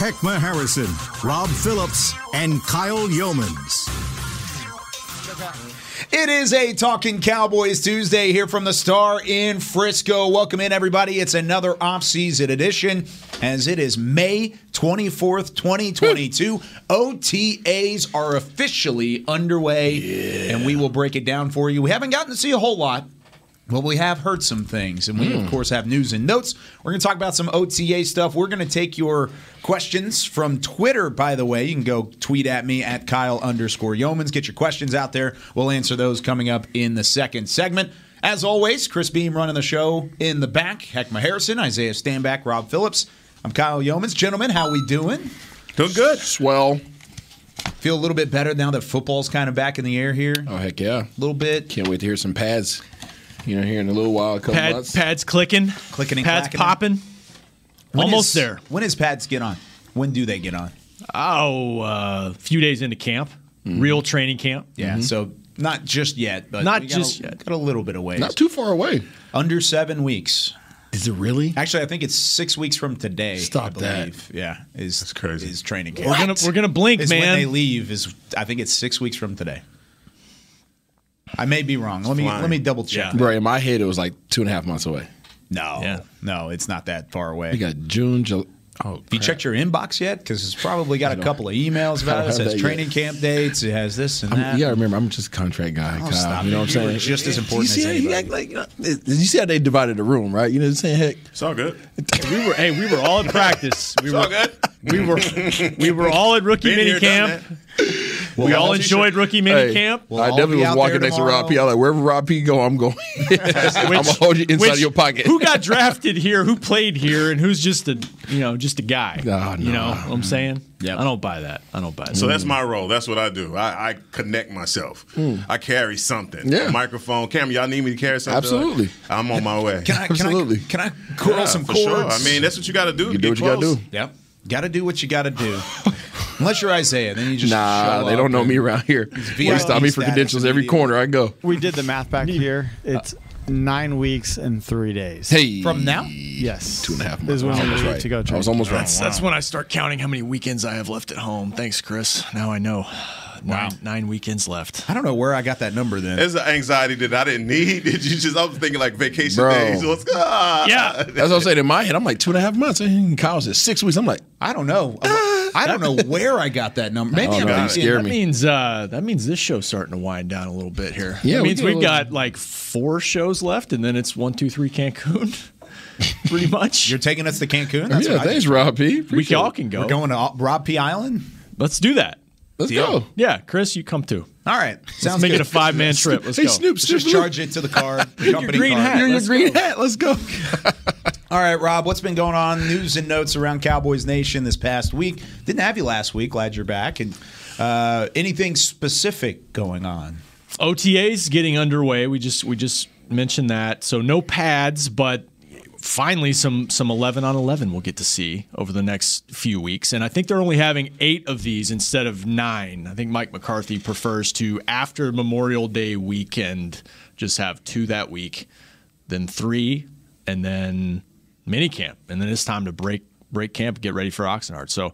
Heckma Harrison, Rob Phillips, and Kyle Youmans. It is a Talking Cowboys Tuesday here from the Star in Frisco. Welcome in, everybody. It's another off-season edition as it is May 24th, 2022. OTAs are officially underway, and we will break it down for you. We haven't gotten to see a whole lot. Well, we have heard some things, and we, of hmm. course, have news and notes. We're going to talk about some OTA stuff. We're going to take your questions from Twitter, by the way. You can go tweet at me at Kyle underscore Youmans. Get your questions out there. We'll answer those coming up in the second segment. As always, Chris Beam running the show in the back. Heckma Harrison, Isaiah Stanback, Rob Phillips. I'm Kyle Youmans. Gentlemen, how we doing? Doing good. Swell. Feel a little bit better now that football's kind of back in the air here? Oh heck yeah! A little bit. Can't wait to hear some pads. You know, here in a little while, a couple Pad, months. pads clicking, Clicking and pads popping. Almost is- there. When does pads get on? When do they get on? Oh, uh, a few days into camp, real training camp. Yeah, so not just yet, but Not we got just a, yet. Got a little bit away. Not too far away. Under seven weeks. Is it really? Actually, I think it's six weeks from today. Stop I that. Yeah, is That's crazy. Is training camp? We're gonna we're gonna blink, is when they man. leave. Is I think it's six weeks from today. I may be wrong. Let me flying. let me double check. Yeah. Right in my head, it was like two and a half months away. No, Yeah. no, it's not that far away. We got June, July. Oh, Have you checked your inbox yet? Because it's probably got a couple of emails about it. It says training yet. camp dates. It has this and I'm, that. you gotta remember, I'm just a contract guy. Oh, Kyle, stop you know it. what I'm You were saying? just as important you see as how you anybody. act like, you, know, you see how they divided the room, right? You know what I'm saying? Heck, It's all good. we were hey, we were all at practice. We were all good. we were we were all at rookie Been mini here, done camp. We all enjoyed rookie mini Hey, camp. We'll I definitely was walking there next to Rob P. I tomorrow. was like, wherever Rob P go, I'm going. I'm gonna hold you inside Which- of your pocket. Who got drafted here? Who played here? And who's just a you know just a guy? Oh, You know what I'm saying? Yeah, I don't buy that. I don't buy that. So that's mm. my role. That's what I do. I, I connect myself. Mm. I carry something. Yeah. A microphone. Camera, y'all need me to carry something? Absolutely. I'm on my way. Can I, can Absolutely. I, can I curl Yeah, some for cords? sure. I mean, that's what you got to do. You do get what you gotta do. Yep. Got to do what you got to do. Unless you're Isaiah, then you just Nah, show they up don't know me around here. VIP They stop me for credentials every corner I go. We did the math back here. It's nine weeks and three days. Hey, From now? yes, two and a half Is months. when I was we almost leave right. to go. I was train. almost right. That's, that's when I start counting how many weekends I have left at home. Thanks, Chris. Now I know. Nine, nine weekends left. I don't know where I got that number then. It's an anxiety that I didn't need. Did you just? I was thinking like vacation Bro. days. What's ah. Yeah. That's what I'm saying in my head. I'm like two and a half months. And Kyle said six weeks. I'm like, I don't know. I don't know where I got that number. Maybe I'm no, you scare That me. means uh, that means this show's starting to wind down a little bit here. Yeah, that we means get we've little- got like four shows left, and then it's one, two, three Cancun. Pretty much. You're taking us to Cancun. That's yeah, I thanks, did. Rob P. we all can go. We're going to Rob P. Island. Let's do that. Let's Deal. go. Yeah, Chris, you come too. All right, Let's make good. it a five man trip. Let's Hey, go. Snoop, Let's Snoop, just charge it to the car. The company green card. hat. You're your Let's green go. hat. Let's go. All right, Rob, what's been going on? News and notes around Cowboys Nation this past week. Didn't have you last week. Glad you're back. And uh, anything specific going on? OTAs getting underway. We just we just mentioned that. So no pads, but finally some some 11 on 11 we'll get to see over the next few weeks. And I think they're only having 8 of these instead of 9. I think Mike McCarthy prefers to after Memorial Day weekend just have 2 that week, then 3 and then minicamp. And then it's time to break break camp, get ready for Oxnard. So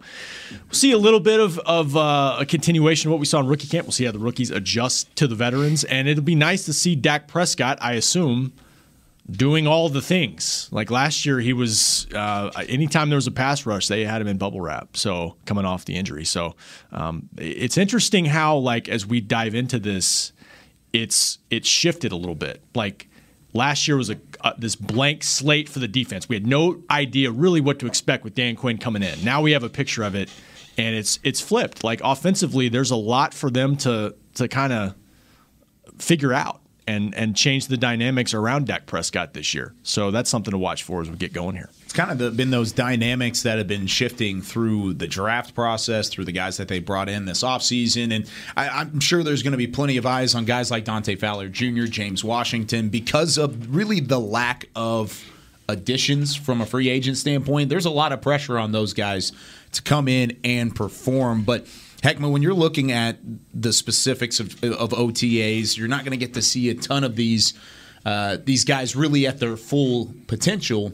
we'll see a little bit of, of uh, a continuation of what we saw in rookie camp. We'll see how the rookies adjust to the veterans. And it'll be nice to see Dak Prescott, I assume, doing all the things. Like last year, he was, uh, anytime there was a pass rush, they had him in bubble wrap. So coming off the injury. So um, it's interesting how, like, as we dive into this, it's it's shifted a little bit. Like last year was a uh, this blank slate for the defense. We had no idea really what to expect with Dan Quinn coming in. Now we have a picture of it, and it's it's flipped. Like offensively, there's a lot for them to to kind of figure out. And and change the dynamics around Dak Prescott this year. So that's something to watch for as we get going here. It's kind of the, been those dynamics that have been shifting through the draft process, through the guys that they brought in this offseason. And I, I'm sure there's going to be plenty of eyes on guys like Dante Fowler Jr., James Washington, because of really the lack of additions from a free agent standpoint. There's a lot of pressure on those guys to come in and perform. But Heckman, when you're looking at the specifics of, of OTAs, you're not going to get to see a ton of these uh, these guys really at their full potential.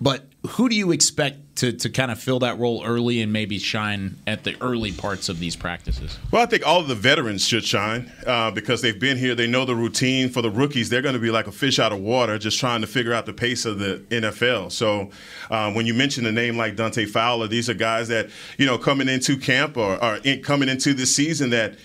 But who do you expect to, to kind of fill that role early and maybe shine at the early parts of these practices? Well, I think all of the veterans should shine uh, because they've been here. They know the routine. For the rookies, they're going to be like a fish out of water, just trying to figure out the pace of the NFL. So, um, when you mention a name like Dante Fowler, these are guys that you know coming into camp or, or in, coming into the season that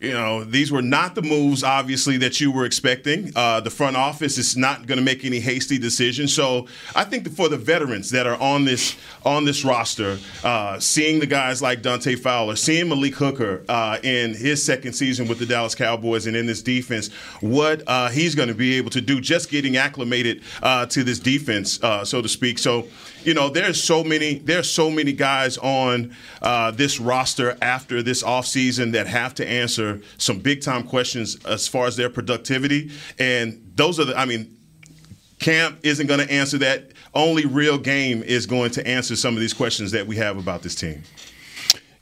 you know, these were not the moves, obviously, that you were expecting. Uh, the front office is not going to make any hasty decisions. So I think for the veterans that are on this on this roster, uh, seeing the guys like Dante Fowler, seeing Malik Hooker uh, in his second season with the Dallas Cowboys and in this defense, what uh, he's going to be able to do, just getting acclimated uh, to this defense, uh, so to speak. So you know, there's so many there's so many guys on uh, this roster after this offseason that have to answer some big time questions as far as their productivity, and those are the I mean. Camp isn't going to answer that. Only real game is going to answer some of these questions that we have about this team.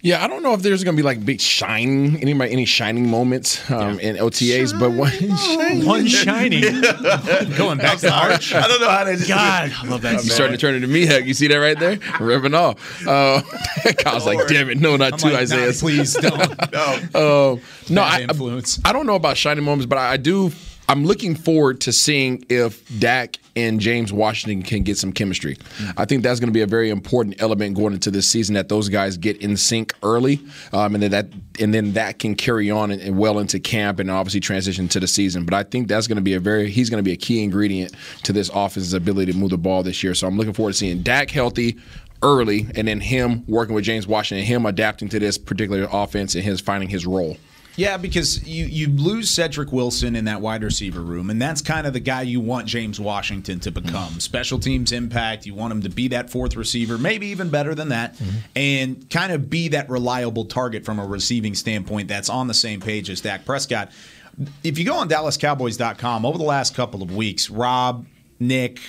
Yeah, I don't know if there's going to be like big shining, any any shining moments um, in OTAs, but one shining. One shining. Going back to Arch. I don't know how to. God, I love that. You starting to turn into me, heck. You see that right there? Ripping off. Uh, Kyle's like, damn it, no, not I'm two like, Isaiah. nah, please don't. No. Uh, no, I, influence. I don't know about shining moments, but I, I do. I'm looking forward to seeing if Dak and James Washington can get some chemistry. I think that's going to be a very important element going into this season that those guys get in sync early, um, and then that and then that can carry on and, and well into camp and obviously transition to the season. But I think that's going to be a very he's going to be a key ingredient to this offense's ability to move the ball this year. So I'm looking forward to seeing Dak healthy early, and then him working with James Washington, him adapting to this particular offense and his finding his role. Yeah, because you, you lose Cedric Wilson in that wide receiver room, and that's kind of the guy you want James Washington to become. Special teams impact, you want him to be that fourth receiver, maybe even better than that, and kind of be that reliable target from a receiving standpoint that's on the same page as Dak Prescott. If you go on DallasCowboys.com over the last couple of weeks, Rob, Nick,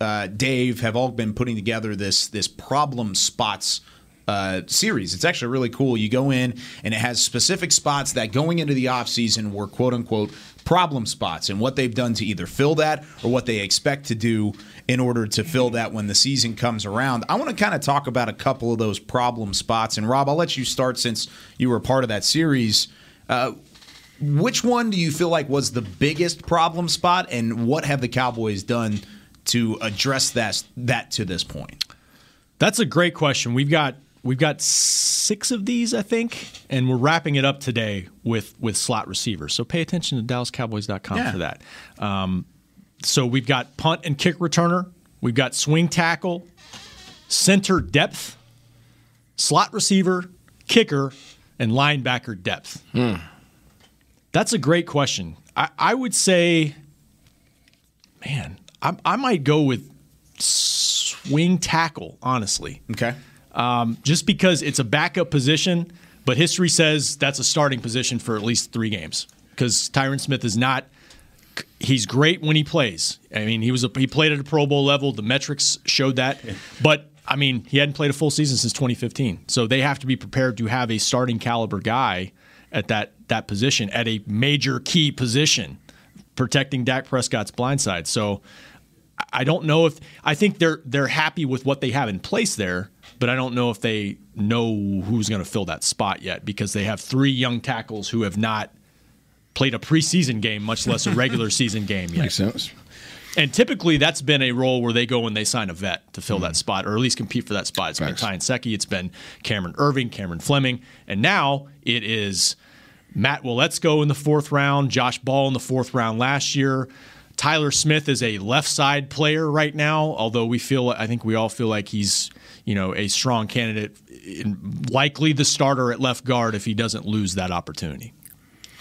uh, Dave have all been putting together this this problem spots uh, series. It's actually really cool. You go in and it has specific spots that going into the offseason were quote unquote problem spots and what they've done to either fill that or what they expect to do in order to fill that when the season comes around. I want to kind of talk about a couple of those problem spots. And Rob, I'll let you start since you were part of that series. Uh, which one do you feel like was the biggest problem spot, and what have the Cowboys done to address that that to this point? That's a great question. We've got we've got six of these, I think, and we're wrapping it up today with with slot receivers. So pay attention to DallasCowboys.com Yeah. for that. Um, so we've got punt and kick returner. We've got swing tackle, center depth, slot receiver, kicker, and linebacker depth. That's a great question. I, I would say, man, I, I might go with swing tackle, honestly Okay. Um, just because it's a backup position, but history says that's a starting position for at least three games because Tyron Smith is not. He's great when he plays. I mean, he was a, he played at a Pro Bowl level. The metrics showed that, but I mean, he hadn't played a full season since 2015. So they have to be prepared to have a starting caliber guy at that that position at a major key position, protecting Dak Prescott's blind side. So I don't know if I think they're they're happy with what they have in place there, but I don't know if they know who's going to fill that spot yet because they have three young tackles who have not played a preseason game, much less a regular season game yet. Makes sense. And typically, that's been a role where they go and they sign a vet to fill that hmm. spot, or at least compete for that spot. It's Facts. been Ty Nsekhe, it's been Cameron Erving, Cameron Fleming, and now it is Matt Waletzko in the fourth round, Josh Ball in the fourth round last year. Tyler Smith is a left side player right now, although we feel, I think we all feel like he's, you know, a strong candidate, in- likely the starter at left guard if he doesn't lose that opportunity.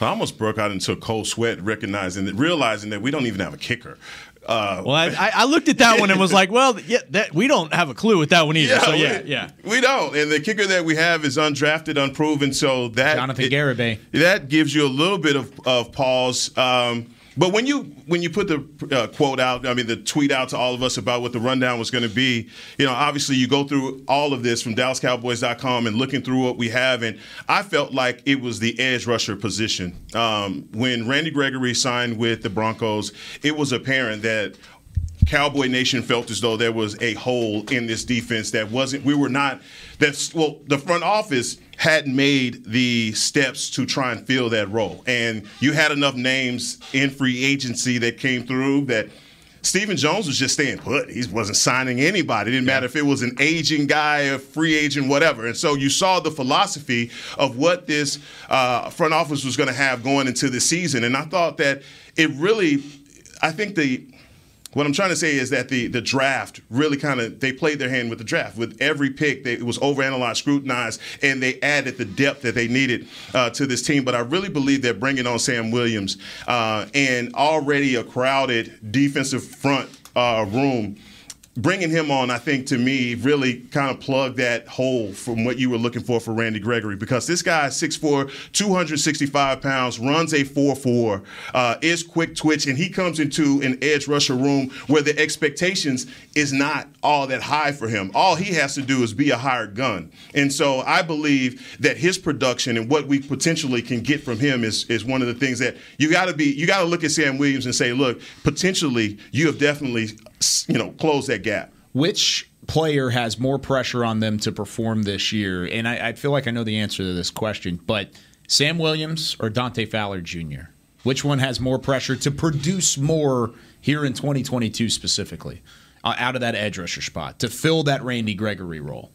I almost broke out into a cold sweat, recognizing that, realizing that we don't even have a kicker. Uh, Well, I, I- I looked at that one and was like, well, yeah, that, we don't have a clue with that one either. so yeah, we, yeah. we don't. And the kicker that we have is undrafted, unproven. So that Jonathan it- Garibay. that gives you a little bit of, of pause. Um, but when you when you put the uh, quote out, I mean the tweet out to all of us about what the rundown was going to be, you know, obviously you go through all of this from DallasCowboys.com and looking through what we have, and I felt like it was the edge rusher position. Um, when Randy Gregory signed with the Broncos, it was apparent that Cowboy Nation felt as though there was a hole in this defense that wasn't. We were not. That's well, the front office hadn't made the steps to try and fill that role, and you had enough names in free agency that came through that. Stephen Jones was just staying put. He wasn't signing anybody. It didn't matter if it was an aging guy, a free agent, whatever. And so you saw the philosophy of what this uh, front office was going to have going into the season. And I thought that it really, I think the what I'm trying to say is that the the draft really kind of they played their hand with the draft. With every pick, they, it was overanalyzed, scrutinized, and they added the depth that they needed uh, to this team. But I really believe that bringing on Sam Williams uh, and already a crowded defensive front uh, room. Bringing him on, I think, to me, really kind of plugged that hole from what you were looking for for Randy Gregory because this guy is 6'4, 265 pounds, runs a 4'4, uh, is quick twitch, and he comes into an edge rusher room where the expectations is not all that high for him. All he has to do is be a hired gun. And so I believe that his production and what we potentially can get from him is, is one of the things that you got to be, you got to look at Sam Williams and say, look, potentially you have definitely, you know, closed that gap. Which player has more pressure on them to perform this year? And I, I feel like I know the answer to this question, but Sam Williams or Dante Fowler Jr.? Which one has more pressure to produce more here in 2022 specifically uh, out of that edge rusher spot to fill that Randy Gregory role?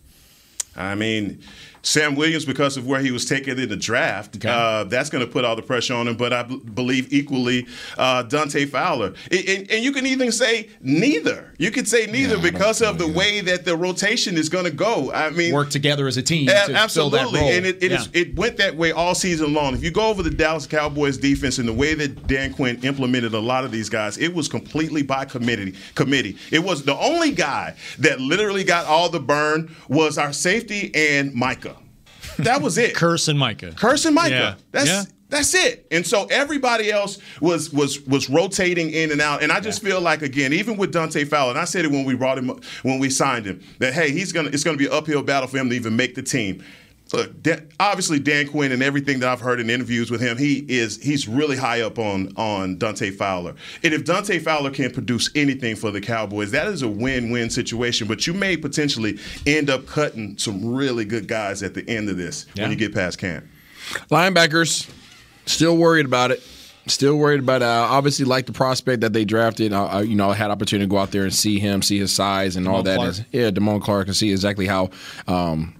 I mean, Sam Williams, because of where he was taken in the draft, Okay. uh, that's going to put all the pressure on him. But I b- believe equally uh, Dante Fowler. And, and, and you can even say neither. You could say neither because of the way that the rotation is going to go. I mean, Work together as a team a- to fill absolutely, that role. and it it, is- Yeah. it went that way all season long. If you go over the Dallas Cowboys defense and the way that Dan Quinn implemented a lot of these guys, it was completely by committee. Committee. It was the only guy that literally got all the burn was our safety and Micah. That was it. Kearse and Micah. Kearse and Micah. Yeah. That's Yeah. that's it. And so everybody else was was was rotating in and out. And I just feel like again, even with Dante Fowler, and I said it when we brought him when we signed him, that hey, he's gonna it's gonna be an uphill battle for him to even make the team. Look, Dan, obviously Dan Quinn and everything that I've heard in interviews with him, he is he's really high up on on Dante Fowler. And if Dante Fowler can produce anything for the Cowboys, that is a win-win situation. But you may potentially end up cutting some really good guys at the end of this Yeah. when you get past camp. Linebackers, still worried about it. Still worried about. Uh, obviously, like the prospect that they drafted. Uh, you know, I had opportunity to go out there and see him, see his size and all that. Clark. Is- yeah, Damone Clark, and see exactly how. Um,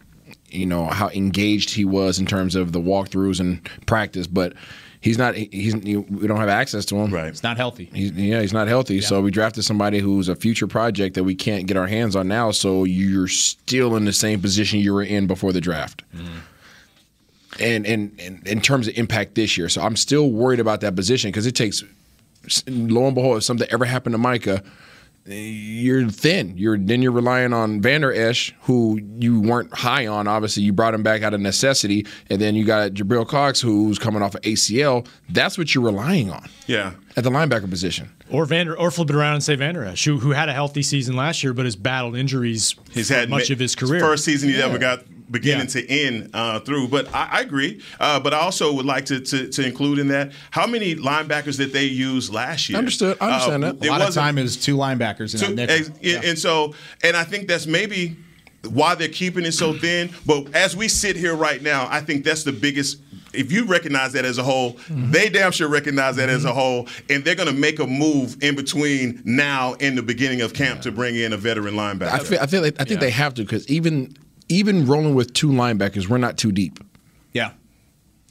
you know how engaged he was in terms of the walkthroughs and practice, but he's not. He's we don't have access to him. Right. it's not healthy. He's, yeah, he's not healthy. So we drafted somebody who's a future project that we can't get our hands on now. So you're still in the same position you were in before the draft. Mm-hmm. And, and and in terms of impact this year, so I'm still worried about that position because it takes. Lo and behold, if something ever happened to Micah, you're thin. You're then you're relying on Vander Esch, who you weren't high on. Obviously, you brought him back out of necessity, and then you got Jabril Cox, who's coming off of ACL. That's what you're relying on Yeah. at the linebacker position. Or Vander, or flip it around and say Vander Esch, who, who had a healthy season last year, but has battled injuries He's had much ma- of his career. First season he ever got beginning Yeah. to end uh, through. But I, I agree. Uh, but I also would like to, to to include in that how many linebackers did they use last year? Understood. I understand that. A lot of wasn't- time is two linebackers in Two- that ex- yeah, And so, and I think that's maybe why they're keeping it so thin. But as we sit here right now, I think that's the biggest. If you recognize that as a whole, they damn sure recognize that as a whole, and they're going to make a move in between now and the beginning of camp to bring in a veteran linebacker. I feel, I feel like, I think they have to because even even rolling with two linebackers, we're not too deep. yeah.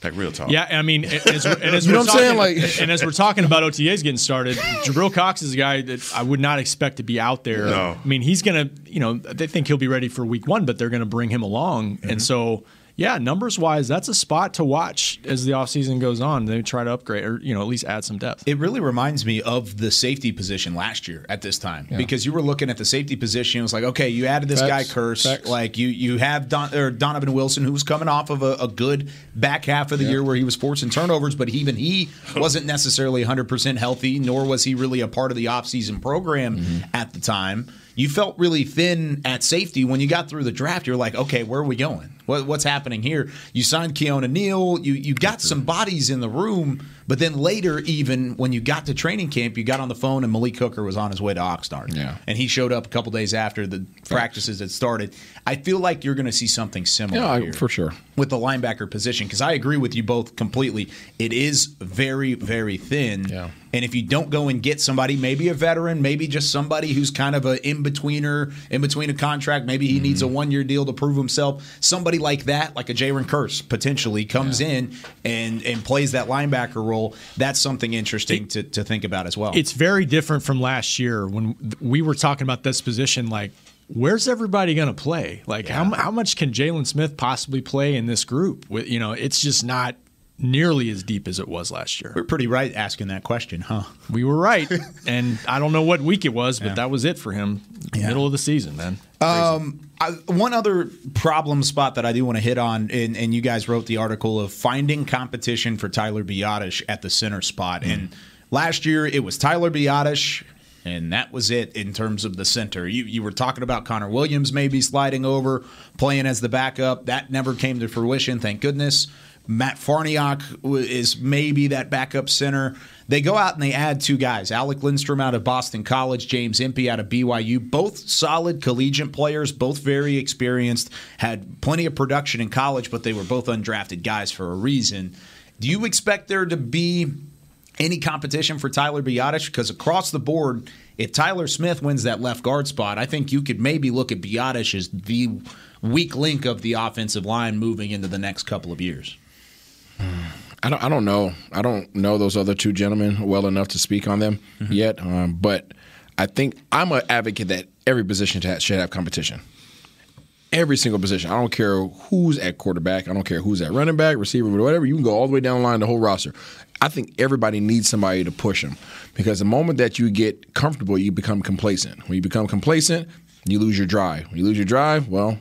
like real talk. Yeah, I mean, and as, and as You know we're what I'm saying? talking- Like- and as we're talking about OTAs getting started, Jabril Cox is a guy that I would not expect to be out there. No. I mean, he's gonna, you know, they think he'll be ready for week one, but they're gonna bring him along, Mm-hmm. and so yeah, numbers wise, that's a spot to watch as the offseason goes on. They try to upgrade or you know at least add some depth. It really reminds me of the safety position last year at this time because you were looking at the safety position. It was like, okay, you added this guy Kearse, like you you have Don, or Donovan Wilson who was coming off of a, a good back half of the year where he was forcing turnovers, but even he wasn't necessarily 100 percent healthy, nor was he really a part of the offseason program Mm-hmm. at the time. You felt really thin at safety when you got through the draft. You're like, okay, where are we going? What, what's happening here? You signed Keanu Neal. You you got some bodies in the room, but then later, even when you got to training camp, you got on the phone and Malik Hooker was on his way to Oxnard. Yeah. and he showed up a couple days after the practices had started. I feel like you're going to see something similar. Yeah, I- for sure. with the linebacker position because I agree with you both completely. It is very, very thin. Yeah. And if you don't go and get somebody, maybe a veteran, maybe just somebody who's kind of an in betweener, in between a contract, maybe he needs a Mm-hmm. one year deal to prove himself. Somebody like that, like a Jayron Kearse, potentially comes in and and plays that linebacker role. That's something interesting to, to think about as well. It's very different from last year when we were talking about this position. Like, where's everybody going to play? Like, how how much can Jaylon Smith possibly play in this group? With you know, it's just not nearly as deep as it was last year. We're pretty right asking that question, huh? We were right, and I don't know what week it was, but that was it for him. Middle of the season, man. Um, I, one other problem spot that I do want to hit on, and, and you guys wrote the article of finding competition for Tyler Biadasz at the center spot. Mm. And last year it was Tyler Biadasz, and that was it in terms of the center. You, you were talking about Connor Williams maybe sliding over, playing as the backup. That never came to fruition, thank goodness. Matt Farniok is maybe that backup center. They go out and they add two guys Alec Lindstrom out of Boston College, James Empey out of BYU. Both solid collegiate players, both very experienced, had plenty of production in college, but they were both undrafted guys for a reason. Do you expect there to be any competition for Tyler Biadasz? Because across the board, if Tyler Smith wins that left guard spot, I think you could maybe look at Biadasz as the weak link of the offensive line moving into the next couple of years. I don't. I don't know. I don't know those other two gentlemen well enough to speak on them yet. Um, but I think I'm an advocate that every position should have competition. Every single position. I don't care who's at quarterback. I don't care who's at running back, receiver, whatever. You can go all the way down the line, the whole roster. I think everybody needs somebody to push them because the moment that you get comfortable, you become complacent. When you become complacent, you lose your drive. When you lose your drive, well,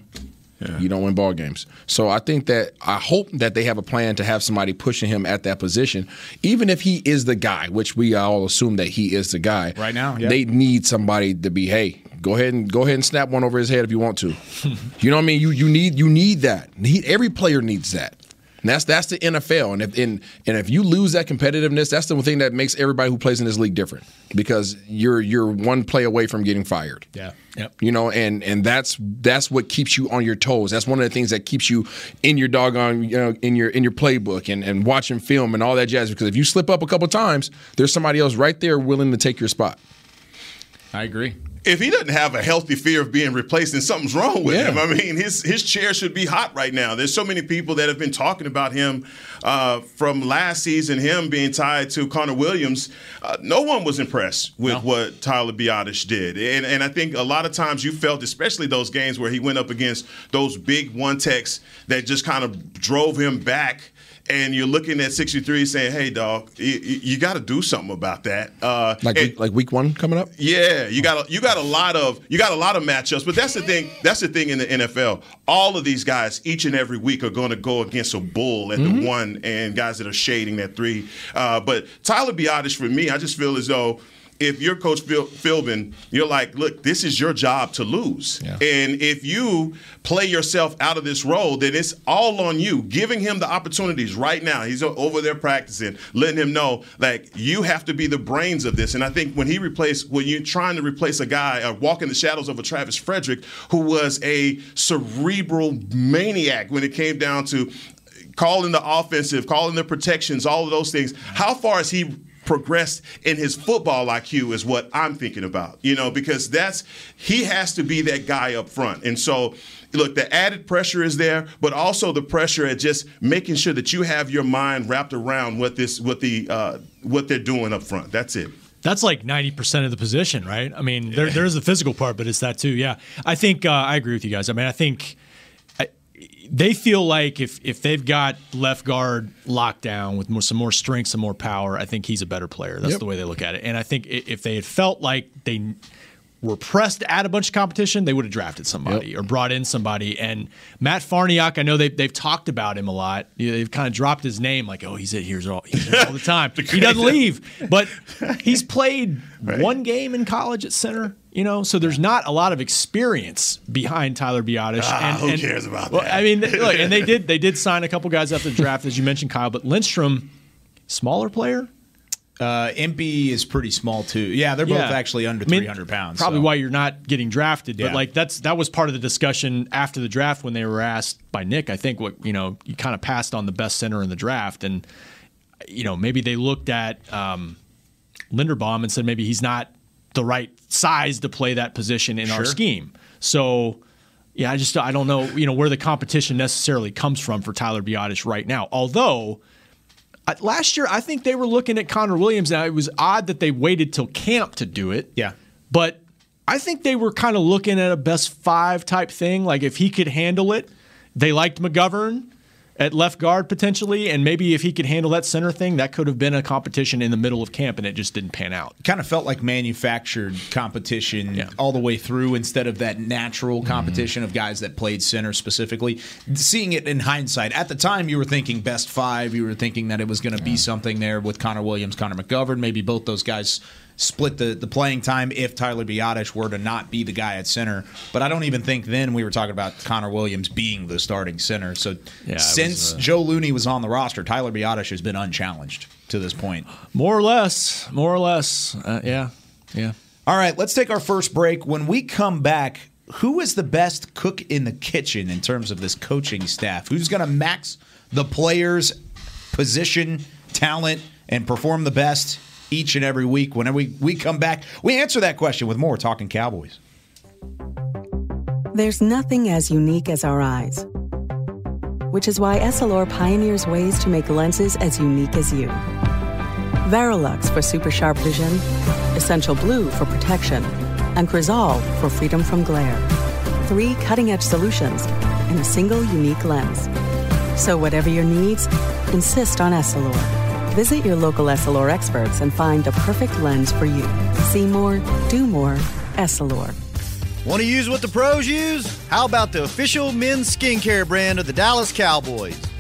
you don't win ball games. So I think that I hope that they have a plan to have somebody pushing him at that position, even if he is the guy, which we all assume that he is the guy. Right now, yeah. they need somebody to be. Hey, go ahead and go ahead and snap one over his head if you want to. you know what I mean? You you need you need that. He, every player needs that. And that's that's the NFL, and if and, and if you lose that competitiveness, that's the thing that makes everybody who plays in this league different because you're you're one play away from getting fired. Yeah. Yep. You know, and and that's that's what keeps you on your toes. That's one of the things that keeps you in your doggone, you know, in your in your playbook and, and watching film and all that jazz. Because if you slip up a couple times, there's somebody else right there willing to take your spot. I agree. If he doesn't have a healthy fear of being replaced, then something's wrong with Yeah. him. I mean, his his chair should be hot right now. There's so many people that have been talking about him uh, from last season, him being tied to Connor Williams. Uh, no one was impressed with what Tyler Biadasz did, and and I think a lot of times you felt, especially those games where he went up against those big one techs that just kind of drove him back and you're looking at 63 saying, "Hey, dog, you, you got to do something about that." Uh, Like and- week, like week one coming up. yeah, you got a, you got a lot of you got a lot of matchups, but that's the thing. That's the thing in the NFL. All of these guys, each and every week, are going to go against a bull at the one and guys that are shading that three. Uh, but Tyler Biadasz, for me, I just feel as though. If you're Coach Phil, Philbin, you're like, look, this is your job to lose. Yeah. And if you play yourself out of this role, then it's all on you. Giving him the opportunities right now. He's over there practicing, letting him know, like, you have to be the brains of this. And I think when he replaced, when you're trying to replace a guy, or walk in the shadows of a Travis Frederick, who was a cerebral maniac when it came down to calling the offensive, calling the protections, all of those things. How far has he progressed in his football IQ is what I'm thinking about. You know, because that's he has to be that guy up front. And so look, the added pressure is there, but also the pressure at just making sure that you have your mind wrapped around what this what the uh, what they're doing up front. That's it. That's like 90% of the position, right? I mean, there, there's the physical part, but it's that too. Yeah. I think uh, I agree with you guys. I mean, I think they feel like if if they've got left guard locked down with more, some more strength, some more power, I think he's a better player. That's Yep. the way they look at it. And I think if they had felt like they were pressed at a bunch of competition, they would have drafted somebody or brought in somebody. And Matt Farniok, I know they've, they've talked about him a lot. They've kind of dropped his name, like, oh, he's it here's all he's here all the time. he doesn't leave, but he's played one game in college at center. You know, so there's not a lot of experience behind Tyler Biadasz. Ah, who cares about well, that? I mean, look, and they did they did sign a couple guys after the draft, as you mentioned, Kyle. But Lindstrom, smaller player, Uh, Empey is pretty small too. Yeah, they're both Yeah. actually under I mean, 300 pounds. Probably so. why you're not getting drafted. But Yeah. like that's that was part of the discussion after the draft when they were asked by Nick. I think what you know you kind of passed on the best center in the draft, and you know maybe they looked at um, Linderbaum and said maybe he's not the right size to play that position in our scheme. So. Yeah, I just I don't know, you know, where the competition necessarily comes from for Tyler Biadasz right now. Although last year I think they were looking at Connor Williams. Now it was odd that they waited till camp to do it. Yeah. But I think they were kind of looking at a best five type thing. Like if he could handle it, they liked McGovern at left guard potentially, and maybe if he could handle that center thing, that could have been a competition in the middle of camp, and it just didn't pan out. kind of felt like manufactured competition Yeah. all the way through instead of that natural mm-hmm. competition of guys that played center specifically. Seeing it in hindsight, at the time you were thinking best five, you were thinking that it was going to be something there with Connor Williams, Connor McGovern, maybe both those guys split the, the playing time if Tyler Biadasz were to not be the guy at center. But I don't even think then we were talking about Connor Williams being the starting center. So Yeah, it was, since uh, Joe Looney was on the roster, Tyler Biadasz has been unchallenged to this point. More or less, more or less, uh, yeah, yeah. All right, let's take our first break. When we come back, who is the best cook in the kitchen in terms of this coaching staff? Who's going to max the players' position, talent, and perform the best each and every week? Whenever we, we come back, we answer that question with more Talking Cowboys. There's nothing as unique as our eyes, which is why Essilor pioneers ways to make lenses as unique as you. Varilux for super sharp vision, Essential Blue for protection, and Crizal for freedom from glare. Three cutting edge solutions in a single unique lens. So, whatever your needs, insist on Essilor. Visit your local Essilor experts and find the perfect lens for you. See more, do more, Essilor. Want to use what the pros use? How about the official men's skincare brand of the Dallas Cowboys?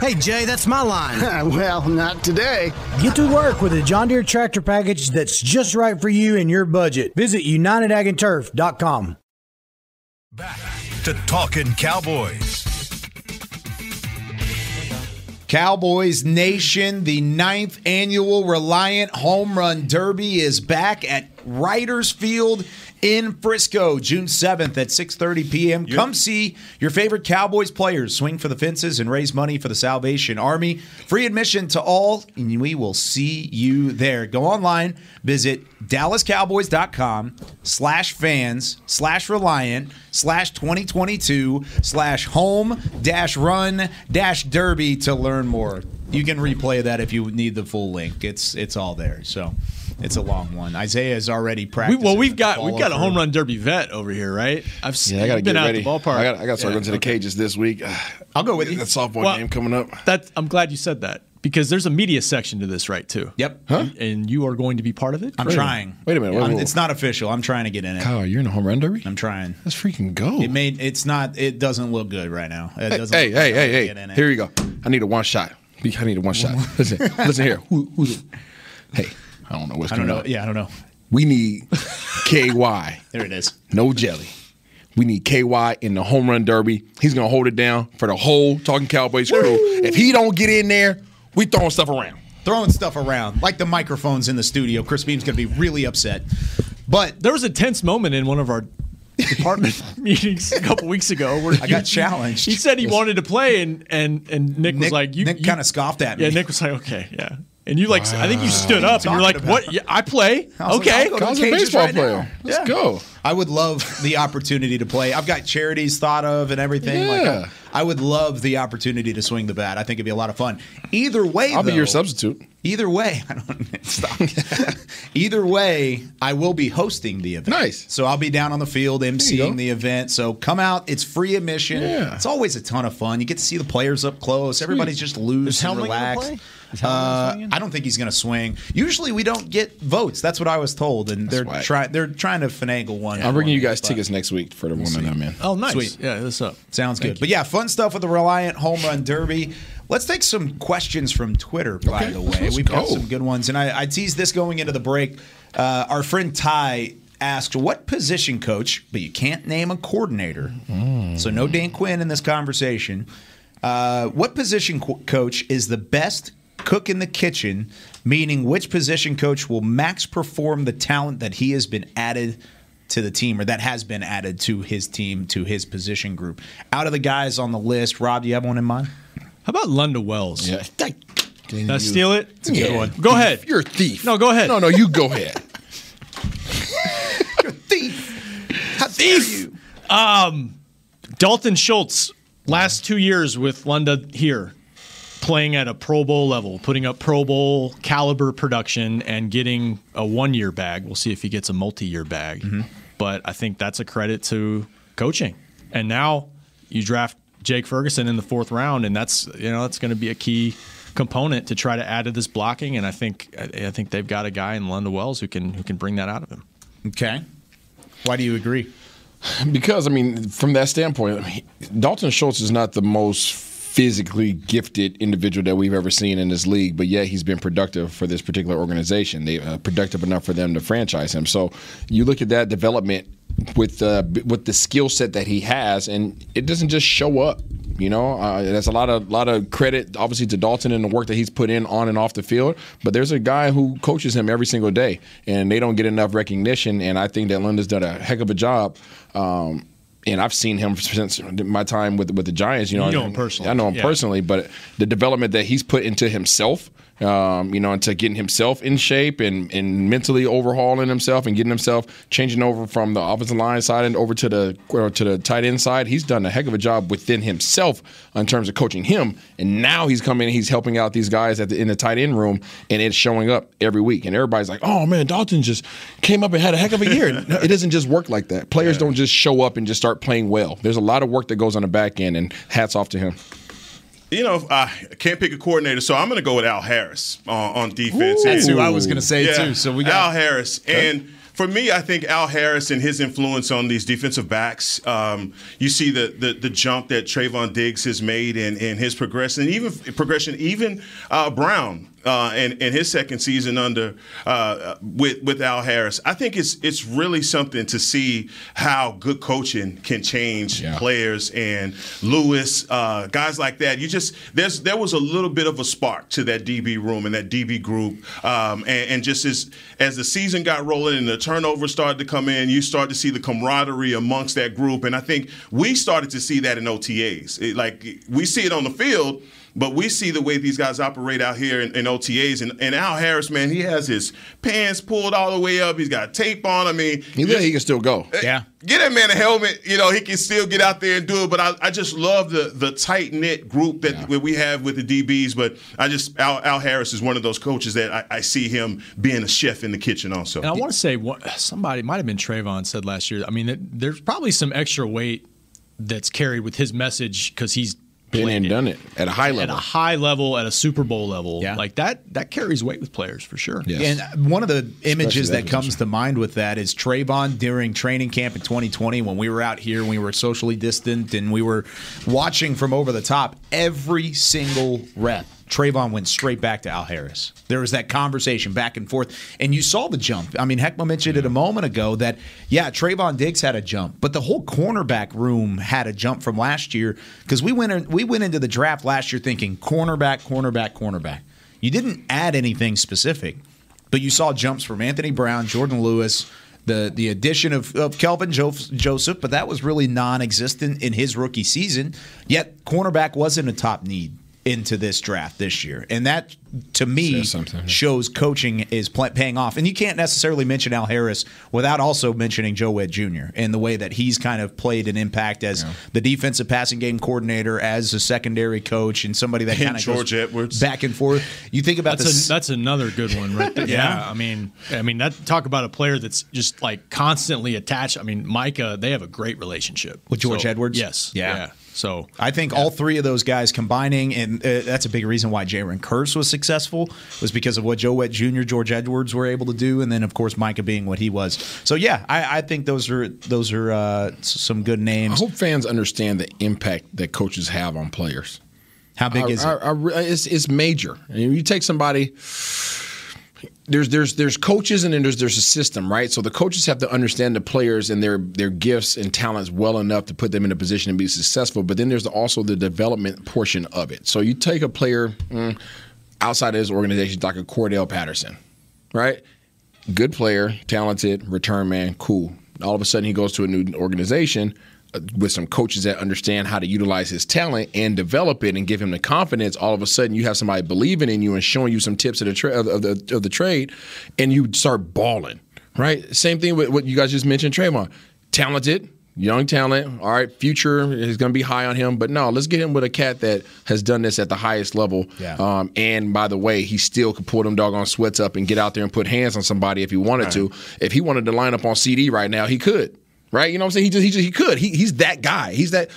Hey, Jay, that's my line. well, not today. Get to work with a John Deere tractor package that's just right for you and your budget. Visit UnitedAgAndTurf.com. Back to Talking Cowboys. Cowboys Nation, the ninth annual Reliant Home Run Derby is back at Riders Field in Frisco, June 7th at 6:30 p.m. Come see your favorite Cowboys players swing for the fences and raise money for the Salvation Army. Free admission to all, and we will see you there. Go online, visit dallascowboys.com slash fans slash reliant slash 2022 slash home dash run dash derby to learn more. You can replay that if you need the full link. It's it's all there. So It's a long one. Isaiah is already We, practicing. well, we've got we've got a home run derby vet over here, right? I've s- Yeah, I got to been get out ready. at the ballpark. I got I got to start Yeah, going to the cages this week. I'll go with you. That softball Well, game coming up. That I'm glad you said that because there's a media section to this, right? Too. Yep. And, and you are going to be part of it. I'm Great. trying. Wait a minute. Wait, I'm- wait, it's not official. I'm trying to get in it. Kyle, you're in a home run derby. I'm trying. Let's freaking go. It made. It's not. It doesn't look good right now. It Hey, doesn't hey, look hey, hey, hey! get in it. Here you go. I need a one shot. I need a one shot. Listen, listen here. Who, who's it? Hey, I don't know what's I don't coming know. up. Yeah, I don't know. We need KY. There it is. No jelly. We need KY in the home run derby. He's gonna hold it down for the whole Talking Cowboys crew. if he don't get in there, we throwing stuff around. Throwing stuff around like the microphones in the studio. Chris Beam's going to be really upset. But there was a tense moment in one of our department meetings a couple weeks ago where I got challenged. He said he wanted to play, and and and Nick, was Nick- like, "You." Nick you- kinda scoffed at me. Yeah, Nick was like, "Okay, yeah." And you like, I think you stood up and you're like, "What? Yeah, I play. I was like, okay." I'll go to Kyle's the a baseball right player. now. Let's Yeah. go. I would love the opportunity to play. I've got charities thought of and everything. Like Yeah. I, I would love the opportunity to swing the bat. I think it'd be a lot of fun. Either way, I'll be your substitute. Either way, I don't stop. Either way, I will be hosting the event. Nice. So I'll be down on the field go. emceeing the event. So come out. It's free admission. Yeah. It's always a ton of fun. You get to see the players up close. Everybody's just loose Is and Helming gonna relaxed. Play? Is Helming gonna Uh. I don't think he's going to swing. Usually, we don't get votes. That's what I was told, and they're trying. They're trying to finagle one. I'm bringing you guys tickets next week for the one that I'm in. Oh, nice. Sweet. Yeah, this up. Sounds good. But yeah, fun stuff with the Reliant Home Run Derby. Let's take some questions from Twitter, by Okay, the way. let's We've got some good ones. And I, I teased this going into the break. Uh, our friend Ty asked, What position coach, but you can't name a coordinator, so no Dan Quinn in this conversation. Uh, what position co- coach is the best cook in the kitchen, meaning which position coach will max perform the talent that he has been added to the team or that has been added to his team, to his position group? Out of the guys on the list, Rob, do you have one in mind? How about Lunda Wells? Yeah. Did I steal it? It's a good one. Go ahead. You're a thief. No, go ahead. No, no, you go ahead. You're a thief! How dare you? Um, Dalton Schultz, last two years with Lunda here, playing at a Pro Bowl level, putting up Pro Bowl caliber production and getting a one year bag. We'll see if he gets a multi year bag. Mm-hmm. But I think that's a credit to coaching. And now you draft Jake Ferguson in the fourth round, and that's you know that's going to be a key component to try to add to this blocking. And I think I I think they've got a guy in Lunda Wells who can who can bring that out of him. Okay. Why do you agree? Because I mean, from that standpoint, I mean, Dalton Schultz is not the most physically gifted individual that we've ever seen in this league, but yet he's been productive for this particular organization. They uh, productive enough for them to franchise him. So you look at that development with uh, with the skill set that he has, and it doesn't just show up. You know, uh, that's a lot of lot of credit, obviously, to Dalton and the work that he's put in on and off the field. But there's a guy who coaches him every single day, and they don't get enough recognition. And I think that Lunda's done a heck of a job. Um, and I've seen him since my time with with the Giants. You know, You know him personally. I know him Yeah. personally, but the development that he's put into himself, um, you know, into getting himself in shape and, and mentally overhauling himself and getting himself changing over from the offensive line side and over to the or to the tight end side. He's done a heck of a job within himself in terms of coaching him. And now he's coming, he's helping out these guys at the, in the tight end room, and it's showing up every week. And everybody's like, "Oh man, Dalton just came up and had a heck of a year." No, it doesn't just work like that. Players don't just show up and just start playing well. There's a lot of work that goes on the back end, and hats off to him. You know, I can't pick a coordinator, so I'm going to go with Al Harris on, on defense. That's who I was gonna say, Yeah, too. So we got- Al Harris, and for me, I think Al Harris and his influence on these defensive backs. Um, you see the, the the jump that Trevon Diggs has made and in, his progression, even progression, even uh, Brown. Uh, and, and his second season under uh, with with Al Harris, I think it's it's really something to see how good coaching can change players and Lewis, uh, guys like that. You just there's there was a little bit of a spark to that DB room and that DB group, um, and, and just as as the season got rolling and the turnovers started to come in, you start to see the camaraderie amongst that group, and I think we started to see that in OTAs. It, like we see it on the field. But we see the way these guys operate out here in, in OTAs. And, and Al Harris, man, he has his pants pulled all the way up. He's got tape on. I mean, He, he can still go. Yeah. Get that man a helmet. You know, he can still get out there and do it. But I, I just love the the tight knit group that we have with the DBs. But I just Al, Al Harris is one of those coaches that I, I see him being a chef in the kitchen also. And I want to say what somebody might have been Trevon said last year. I mean, there's probably some extra weight that's carried with his message because he's Been and it done it at a high level, at a high level, at a Super Bowl level. Yeah. Like that, that carries weight with players for sure. And one of the images that that comes to mind with that is Trevon during training camp in 2020 when we were out here, we were socially distant, and we were watching from over the top every single rep. Trevon went straight back to Al Harris. There was that conversation back and forth, and you saw the jump. I mean, Heckma mentioned it a moment ago that yeah, Trevon Diggs had a jump, but the whole cornerback room had a jump from last year because we went in, we went into the draft last year thinking cornerback, cornerback, cornerback. You didn't add anything specific, but you saw jumps from Anthony Brown, Jourdan Lewis. The, the addition of, of Kelvin jo- Joseph, but that was really non existent in his rookie season. Yet, cornerback wasn't a top need into this draft this year. And that, to me, shows coaching is pl- paying off. And you can't necessarily mention Al Harris without also mentioning Joe Whitt Jr. and the way that he's kind of played an impact as the defensive passing game coordinator, as a secondary coach, and somebody that kind of George goes Edwards. back and forth. You think about That's, this. a, that's another good one, right there. Yeah. yeah. I mean, I mean that talk about a player that's just like constantly attached. I mean, Micah, they have a great relationship With George So, Edwards? Yes. Yeah. So I think all three of those guys combining, and uh, that's a big reason why Jayron Kearse was successful, was because of what Joe Whitt Jr., George Edwards were able to do, and then of course Micah being what he was. So yeah, I, I think those are those are uh, some good names. I hope fans understand the impact that coaches have on players. How big I- is I- it? I re- it's, it's major. I mean, you take somebody. There's there's there's coaches and then there's there's a system, right? So the coaches have to understand the players and their their gifts and talents well enough to put them in a position to be successful. But then there's also the development portion of it. So you take a player mm, outside of his organization, like a Cordarrelle Patterson, right? Good player, talented, return man, cool. All of a sudden, he goes to a new organization with some coaches that understand how to utilize his talent and develop it and give him the confidence. All of a sudden, you have somebody believing in you and showing you some tips of the, tra- of, the of the trade, and you start balling. Right? Same thing with what you guys just mentioned, Trevon. Talented, young talent. All right, future is going to be high on him, but no, let's get him with a cat that has done this at the highest level. Yeah. Um, and by the way, he still could pull them doggone sweats up and get out there and put hands on somebody if he wanted to. If he wanted to line up on CeeDee right now, he could. Right, you know what I'm saying? He just, he just, he could. He, he's that guy. He's that.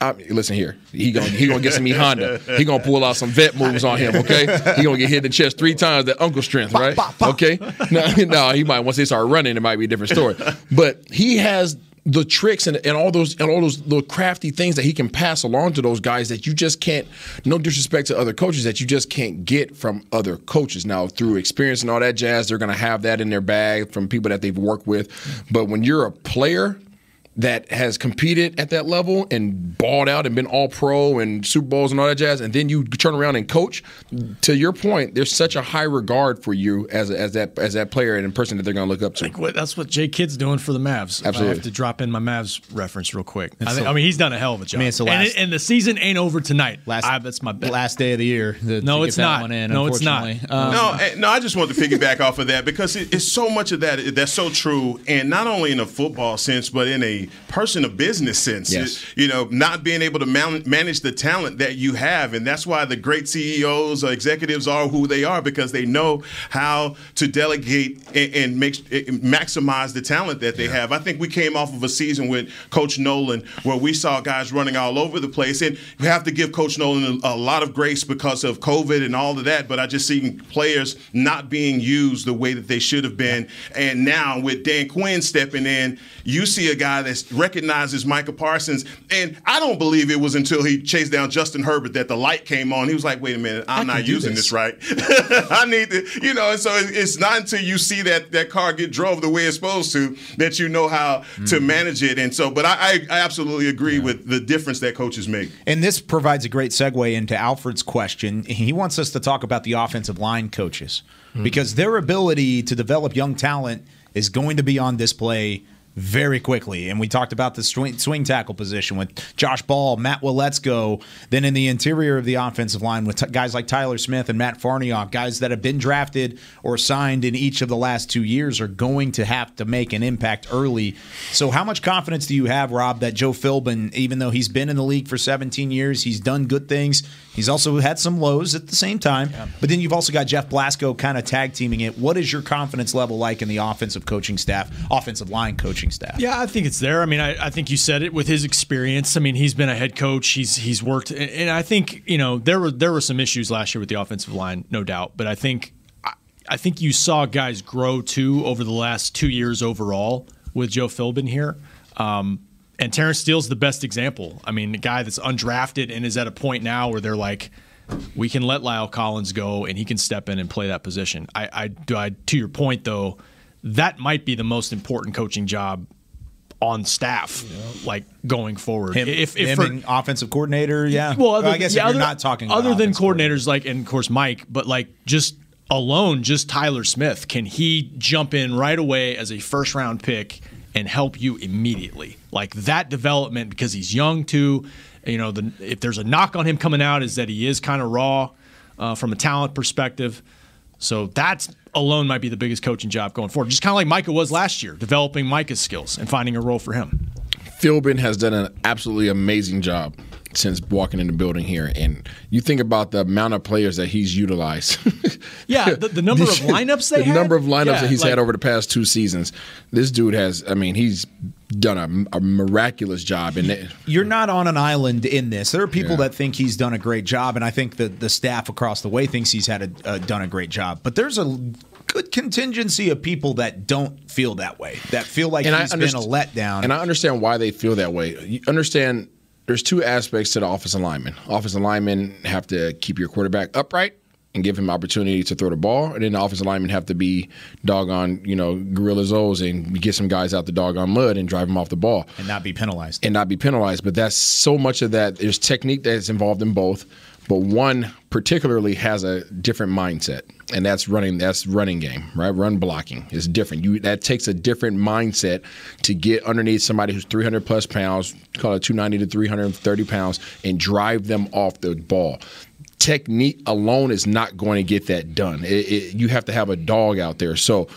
I, listen here, he gonna, he gonna get some E Honda. He gonna pull out some vet moves on him. Okay, he gonna get hit in the chest three times. That uncle strength, right? Okay, no, no, he might once they start running, it might be a different story. But he has the tricks and, and all those and all those little crafty things that he can pass along to those guys that you just can't no disrespect to other coaches that you just can't get from other coaches. Now through experience and all that jazz they're going to have that in their bag from people that they've worked with. But when you're a player that has competed at that level and balled out and been all pro and Super Bowls and all that jazz, and then you turn around and coach. To your point, there's such a high regard for you as as that as that player and person that they're going to look up to. I what, that's what Jay Kidd's doing for the Mavs. I Absolutely. have to drop in my Mavs reference real quick. I, think, the- I mean, he's done a hell of a job. I mean, it's the and, it- and the season ain't over tonight. Last- I, that's my bet. Last day of the year. to- No, to it's not. One in, No, it's not. Um, no, eh, no. I just want to piggyback off of that because it, it's so much of that that's so true, and not only in a football sense, but in a person of business sense. Yes. You know, not being able to man- manage the talent that you have, and that's why the great CEOs or executives are who they are because they know how to delegate and, and make maximize the talent that they have. I think we came off of a season with Coach Nolan where we saw guys running all over the place, and we have to give Coach Nolan a, a lot of grace because of COVID and all of that. But I just seen players not being used the way that they should have been, and now with Dan Quinn stepping in, you see a guy that recognizes Micah Parsons, and I don't believe it was until he chased down Justin Herbert that the light came on. He was like, "Wait a minute, I'm not using this." this, right? I need to, you know." And so it's not until you see that that car get drove the way it's supposed to that you know how to Mm. manage it. And so, but I, I, I absolutely agree with the difference that coaches make. And this provides a great segue into Alfred's question. He wants us to talk about the offensive line coaches because their ability to develop young talent is going to be on display very quickly. And we talked about the swing, swing tackle position with Josh Ball, Matt Waletzko, then in the interior of the offensive line with t- guys like Tyler Smith and Matt Farniok, guys that have been drafted or signed in each of the last two years are going to have to make an impact early. So, how much confidence do you have, Rob, that Joe Philbin, even though he's been in the league for 17 years, he's done good things, he's also had some lows at the same time. But then you've also got Jeff Blasko kind of tag teaming it. What is your confidence level like in the offensive coaching staff, offensive line coaching staff? Yeah, I think it's there. I mean, I, I think you said it with his experience. I mean, he's been a head coach. He's he's worked, and I think you know there were there were some issues last year with the offensive line, no doubt. But I think I, I think you saw guys grow too over the last two years overall with Joe Philbin here. Um, and Terence Steele's the best example. I mean, the guy that's undrafted and is at a point now where they're like, we can let La'el Collins go and he can step in and play that position. I, I do. I to your point though, that might be the most important coaching job on staff, like going forward. Him, if, him for- offensive coordinator, yeah. well, other, I guess yeah, if you're other- not talking other than coordinators, like and of course Mike, but like just alone, just Tyler Smith, can he jump in right away as a first round pick and help you immediately? Like that development because he's young too. You know, the, if there's a knock on him coming out, is that he is kind of raw uh, from a talent perspective. So that's alone might be the biggest coaching job going forward. Just kind of like Micah was last year, developing Micah's skills and finding a role for him. Philbin has done an absolutely amazing job since walking in the building here. And you think about the amount of players that he's utilized. Yeah, the, the number of lineups they the had. number of lineups Yeah, that he's like- had over the past two seasons. This dude has, I mean, he's done a, a miraculous job. And You're not on an island in this. There are people that think he's done a great job, and I think the the staff across the way thinks he's had a, uh, done a great job. But there's a good contingency of people that don't feel that way. That feel like and he's been a letdown. And I understand why they feel that way. You understand there's two aspects to the offensive lineman. Offensive linemen have to keep your quarterback upright and give him opportunity to throw the ball, and then the offensive linemen have to be doggone, you know, gorilla O's and get some guys out the doggone mud and drive them off the ball and not be penalized. and not be penalized. But that's so much of that. There's technique that's involved in both, but one particularly has a different mindset, and that's running. That's running game, right? Run blocking is different. You that takes a different mindset to get underneath somebody who's 300 plus pounds, call it 290 to 330 pounds, and drive them off the ball. Technique alone is not going to get that done. It, it, you have to have a dog out there. So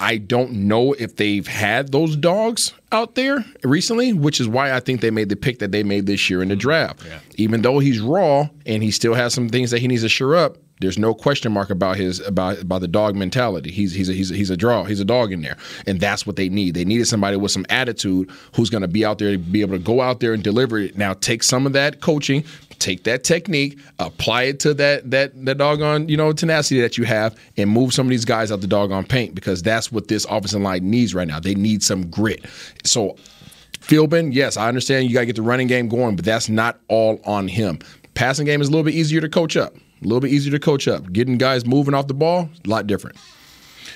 I don't know if they've had those dogs out there recently, which is why I think they made the pick that they made this year in the draft. Even though he's raw and he still has some things that he needs to shore up, there's no question mark about his about about the dog mentality. He's he's a, he's a, he's a draw. He's a dog in there, and that's what they need. They needed somebody with some attitude who's going to be out there to be able to go out there and deliver it. Now take some of that coaching, take that technique, apply it to that that that doggone you know tenacity that you have, and move some of these guys out the doggone paint because that's what this offensive line needs right now. They need some grit. So Philbin, yes, I understand you got to get the running game going, but that's not all on him. Passing game is a little bit easier to coach up. A little bit easier to coach up. Getting guys moving off the ball, a lot different.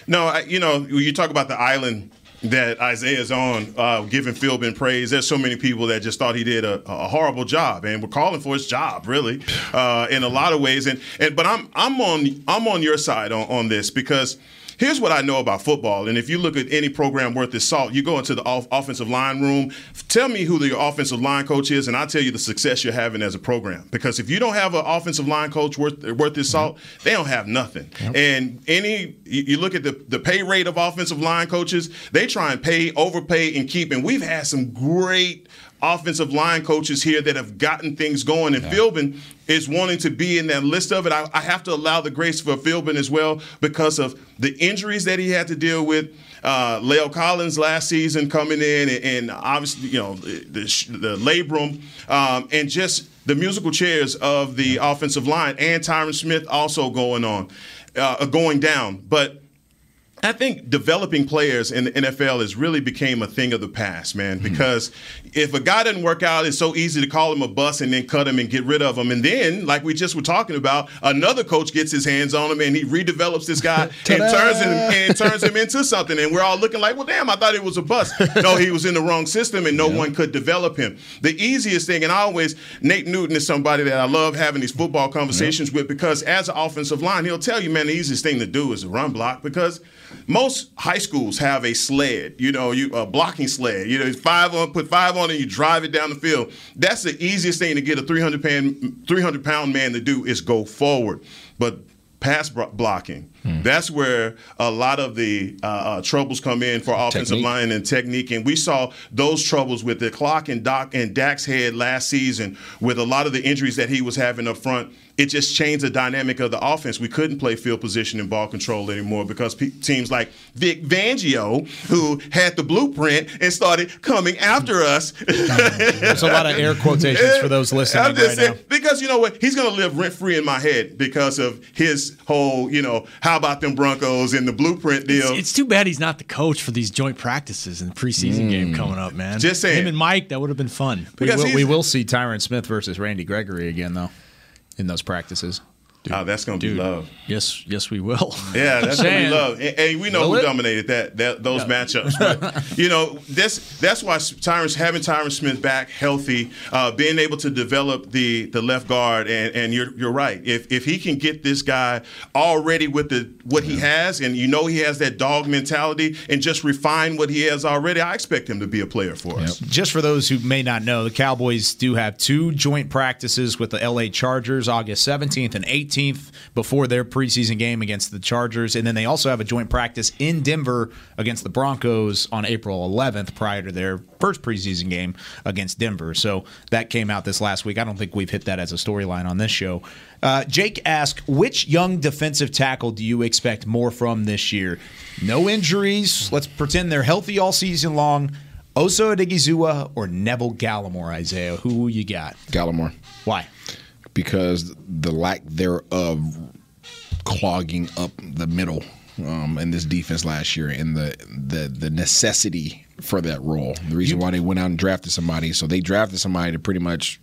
No, I, you know, you talk about the island that Isaiah's on, uh, giving Philbin praise. There's so many people that just thought he did a, a horrible job, and we're calling for his job, really, uh, in a lot of ways. And and but I'm I'm on I'm on your side on, on this because. Here's what I know about football, and if you look at any program worth its salt, you go into the off- offensive line room. Tell me who the offensive line coach is, and I'll tell you the success you're having as a program. Because if you don't have an offensive line coach worth worth its salt, mm-hmm. they don't have nothing. And any you, you look at the the pay rate of offensive line coaches, they try and pay, overpay, and keep. And we've had some great offensive line coaches here that have gotten things going. And Philbin is wanting to be in that list of it. I, I have to allow the grace for Philbin as well because of the injuries that he had to deal with. Uh, La'el Collins last season coming in, and, and obviously, you know, the, the labrum, um, and just the musical chairs of the offensive line, and Tyron Smith also going on, uh, going down. But I think developing players in the NFL has really became a thing of the past, man. Hmm. Because if a guy doesn't work out, it's so easy to call him a bust and then cut him and get rid of him. And then, like we just were talking about, another coach gets his hands on him and he redevelops this guy and turns him and turns him into something. And we're all looking like, well, damn, I thought it was a bust. no, he was in the wrong system and no one could develop him. The easiest thing, and I always Nate Newton is somebody that I love having these football conversations with because as an offensive line, he'll tell you, man, the easiest thing to do is a run block because most high schools have a sled, you know, you a blocking sled. You know, five on, put five on, and you drive it down the field. That's the easiest thing to get a 300 pound 300 pound man to do is go forward. But pass bro- blocking. That's where a lot of the uh, uh, troubles come in for offensive Technique. line and technique, and we saw those troubles with the clock and Doc and Dak's head last season with a lot of the injuries that he was having up front. It just changed the dynamic of the offense. We couldn't play field position and ball control anymore because pe- teams like Vic Fangio, who had the blueprint and started coming after us. There's a lot of air quotations for those listening right saying, now. because you know what? He's going to live rent free in my head because of his whole, you know, how about them Broncos in the blueprint deal. It's, it's too bad he's not the coach for these joint practices and the preseason game hmm. coming up, man. Just saying. Him and Mike, that would have been fun. We will, we will see Tyron Smith versus Randy Gregory again, though, in those practices. Oh, that's going to be Dude. love. Yes, yes, we will. Yeah, that's gonna be Saying. love. And, and we know Will who it? dominated that, that those matchups. But, you know, that's that's why Tyron having Tyron Smith back healthy, uh, being able to develop the the left guard, and, and you're you're right. If if he can get this guy already with the what he has, and you know he has that dog mentality, and just refine what he has already, I expect him to be a player for us. Just for those who may not know, the Cowboys do have two joint practices with the LA Chargers August 17th and 18th before their preseason game against the Chargers. And then they also have a joint practice in Denver against the Broncos on April 11th prior to their first preseason game against Denver. So that came out this last week. I don't think we've hit that as a storyline on this show. Uh, Jake asked, which young defensive tackle do you expect more from this year? No injuries. Let's pretend they're healthy all season long. Osa Odighizuwa or Neville Gallimore, Isaiah? Who you got? Gallimore. Why? Because the lack thereof clogging up the middle um, in this defense last year, and the the the necessity for that role. The reason why they went out and drafted somebody, so they drafted somebody to pretty much.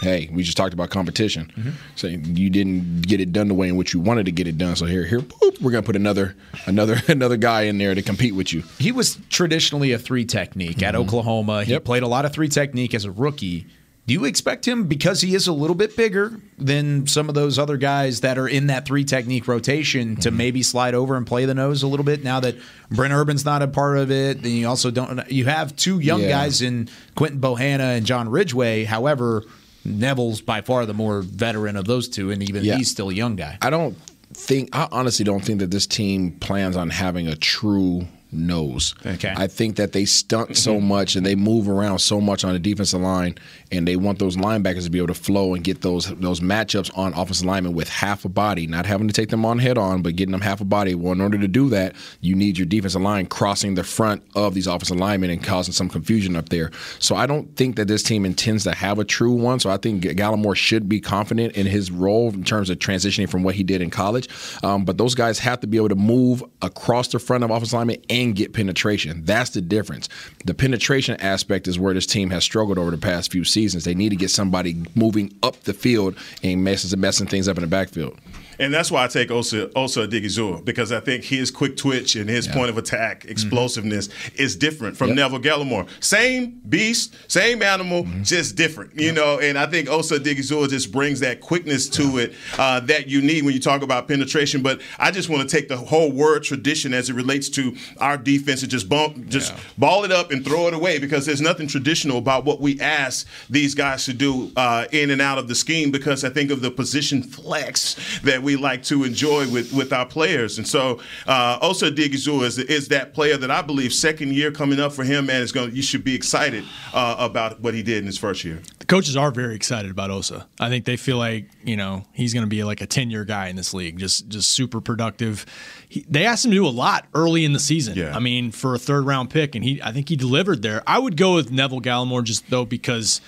Hey, we just talked about competition. Mm-hmm. So you didn't get it done the way in which you wanted to get it done. So here, here, boop, we're gonna put another, another, another guy in there to compete with you. He was traditionally a three technique at Oklahoma. He played a lot of three technique as a rookie. Do you expect him because he is a little bit bigger than some of those other guys that are in that three technique rotation to mm-hmm. maybe slide over and play the nose a little bit now that Brent Urban's not a part of it? Then you also don't you have two young Yeah. guys in Quinton Bohanna and John Ridgeway. However, Neville's by far the more veteran of those two, and even Yeah. he's still a young guy. I don't think I honestly don't think that this team plans on having a true nose. Okay. I think that they stunt so much and they move around so much on the defensive line and they want those linebackers to be able to flow and get those those matchups on offensive linemen with half a body, not having to take them on head on, but getting them half a body. Well, in order to do that, you need your defensive line crossing the front of these offensive linemen and causing some confusion up there. So I don't think that this team intends to have a true one. So I think Gallimore should be confident in his role in terms of transitioning from what he did in college. Um, but those guys have to be able to move across the front of offensive linemen and get penetration. That's the difference. The penetration aspect is where this team has struggled over the past few seasons. They need to get somebody moving up the field and messing, messing things up in the backfield. And that's why I take Osa, Osa Odighizuwa because I think his quick twitch and his point of attack, explosiveness is different from Yep. Neville Gallimore. Same beast, same animal, just different, you know. And I think Osa Odighizuwa just brings that quickness to it uh, that you need when you talk about penetration. But I just want to take the whole word tradition as it relates to our defense and just bump, just ball it up and throw it away because there's nothing traditional about what we ask these guys to do uh, in and out of the scheme. Because I think of the position flex that we like to enjoy with, with our players. And so uh, Osa Odighizuwa is, is that player that I believe second year coming up for him, man, is going. You should be excited uh, about what he did in his first year. The coaches are very excited about Osa. I think they feel like you know he's going to be like a ten year guy in this league, just just super productive. He, they asked him to do a lot early in the season. Yeah. I mean, for a third round pick, and he I think he delivered there. I would go with Neville Gallimore just though because.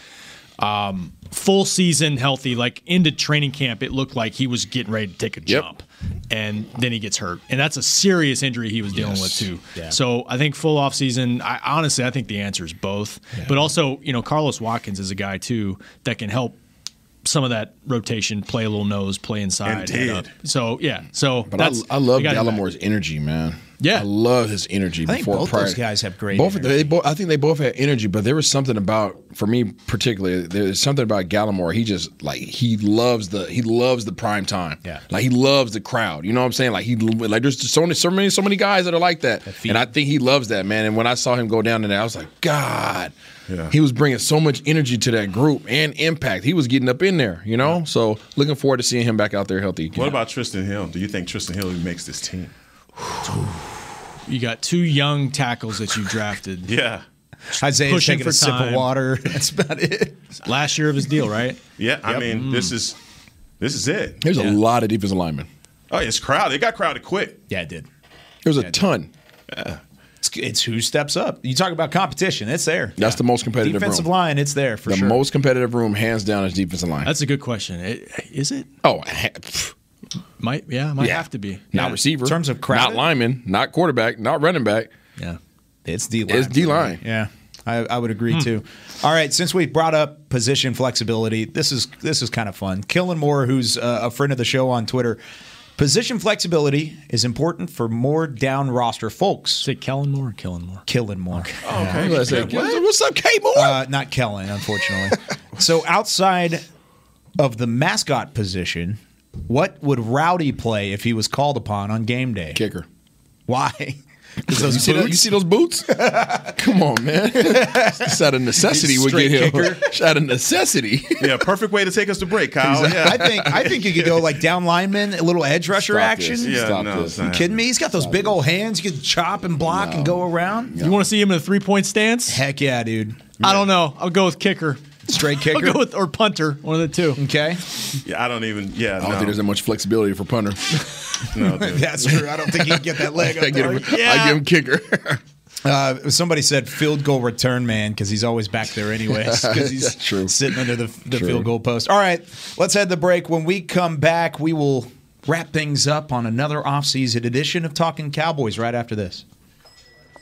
Um, full season healthy, like into training camp, it looked like he was getting ready to take a jump, and then he gets hurt, and that's a serious injury he was dealing with too. Yeah. So I think full off season. I honestly, I think the answer is both, but also you know Carlos Watkins is a guy too that can help some of that rotation, play a little nose, play inside, head up. So yeah, so But I, that's I love they got him back. Gallimore's energy, man. Yeah, I love his energy. I think before both prior. those guys have great Both, energy. they both, I think they both had energy, but there was something about, for me particularly, there's something about Gallimore. He just like he loves the he loves the prime time. Yeah. like he loves the crowd. You know what I'm saying? Like he like there's so many so many so many guys that are like that, and I think he loves that man. And when I saw him go down in there, I was like, God. Yeah. He was bringing so much energy to that group and impact. He was getting up in there, you know. So looking forward to seeing him back out there healthy. What about Trysten Hill? Do you think Trysten Hill makes this team? You got two young tackles that you drafted. Yeah. Isaiah's Pushing taking for a sip of water. That's about it. Last year of his deal, right? Yeah, I Yep. mean, Mm. this is this is it. There's a lot of defensive linemen. Oh, it's crowded. It got crowded quick. Yeah, it did. There's a ton. It's, it's who steps up. You talk about competition. It's there. That's the most competitive Defensive room. line, it's there for the sure. most competitive room, hands down, is defensive line. That's a good question. It, is it? Oh, ha- pff, Might yeah, might Yeah. have to be. not Yeah. receiver. In terms of crowded? not lineman, not quarterback, not running back. Yeah. It's D line. It's D line. Yeah, I, I would agree too. All right, since we brought up position flexibility, this is this is kind of fun. Killen Moore, who's uh, a friend of the show on Twitter, position flexibility is important for more down roster folks. Say Kellen Moore or Killen Moore? Killen Moore. Oh, okay. Let's say, what? What's up, K Moore? Uh, not Kellen, unfortunately. so outside of the mascot position, what would Rowdy play if he was called upon on game day? Kicker. Why? you, see those, you see those boots? Come on, man. It's out of necessity would get him. It's out of necessity. Yeah, perfect way to take us to break, Kyle. Yeah. I think I think you could go like down lineman, a little edge rusher Stop action. this. Yeah, Stop no, this. You kidding me? He's got those big old hands. You can chop and block and go around. You want to see him in a three point stance? Heck yeah, dude. I don't know. I'll go with kicker. Straight I'll kicker. go with or punter, one of the two. Okay, Yeah, I don't even. Yeah, I don't no, think there's that much flexibility for punter. no, dude. that's true. I don't think he can get that leg I, up give there. him, I give him kicker. Uh, somebody said field goal return man because he's always back there anyways because he's True. sitting under the, the True. field goal post. All right, let's head the break. When we come back, we will wrap things up on another offseason edition of Talking Cowboys right after this.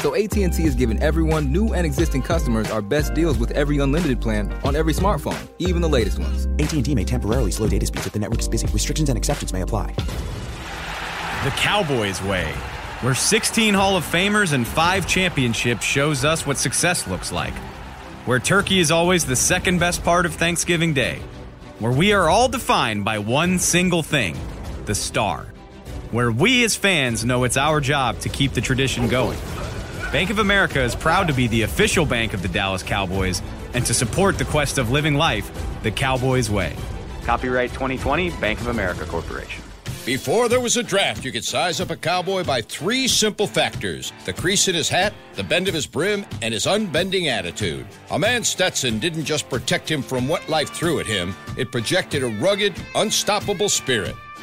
So AT&T is giving everyone, new and existing customers, our best deals with every unlimited plan on every smartphone, even the latest ones. AT&T may temporarily slow data speeds if the network is busy. Restrictions and exceptions may apply. The Cowboys way, where 16 Hall of Famers and 5 championships shows us what success looks like. Where turkey is always the second best part of Thanksgiving Day. Where we are all defined by one single thing, the star. Where we as fans know it's our job to keep the tradition going. Bank of America is proud to be the official bank of the Dallas Cowboys and to support the quest of living life the Cowboys way. Copyright 2020 Bank of America Corporation. Before there was a draft, you could size up a cowboy by three simple factors the crease in his hat, the bend of his brim, and his unbending attitude. A man Stetson didn't just protect him from what life threw at him, it projected a rugged, unstoppable spirit.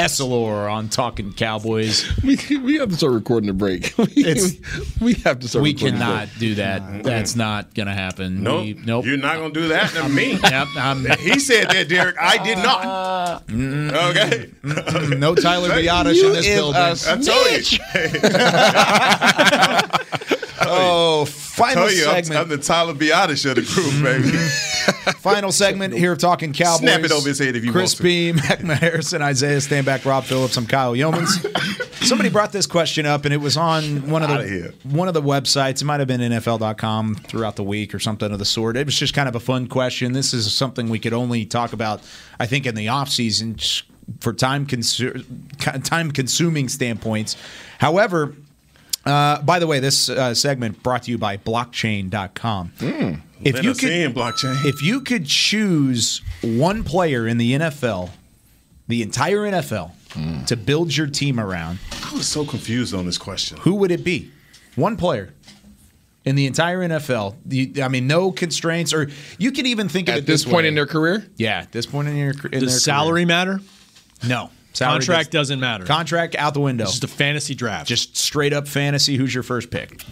Essilor on Talking Cowboys. We, we have to start recording the break. We, It's- we have to start We recording cannot break. do that. That's not going to happen. Nope. We- nope. You're not gonna do that to me. Yep, I'm- he said that, Derek. I did not. Uh, okay. no Tyler Biadasz You in this is building. a I told you. Oh, final you, I'm, segment. I'm the Tyler Biadasz of the group, baby. Mm-hmm. Final segment here of Talking Cowboys. Snap it over his head if you Chris want to. Beam, Heckma Harrison, Isaiah Stanback, Rob Phillips. I'm Kyle Youmans. Somebody brought this question up, and it was on one of the here. one of the websites. It might have been NFL.com throughout the week or something of the sort. It was just kind of a fun question. This is something we could only talk about, I think, in the off season for time consu- time consuming standpoints. However. Uh, by the way, this uh, segment brought to you by blockchain.com. If Let you could, blockchain. if you could choose one player in the NFL, the entire NFL, to build your team around, I was so confused on this question. who would it be? One player in the entire NFL. You- I mean, no constraints, or you can even think of At it this this point way. in their career? Yeah, at this point in your in their career. Does salary matter? No, Salary Contract does- doesn't matter. Contract out the window. It's just a fantasy draft. Just straight up fantasy. Who's your first pick?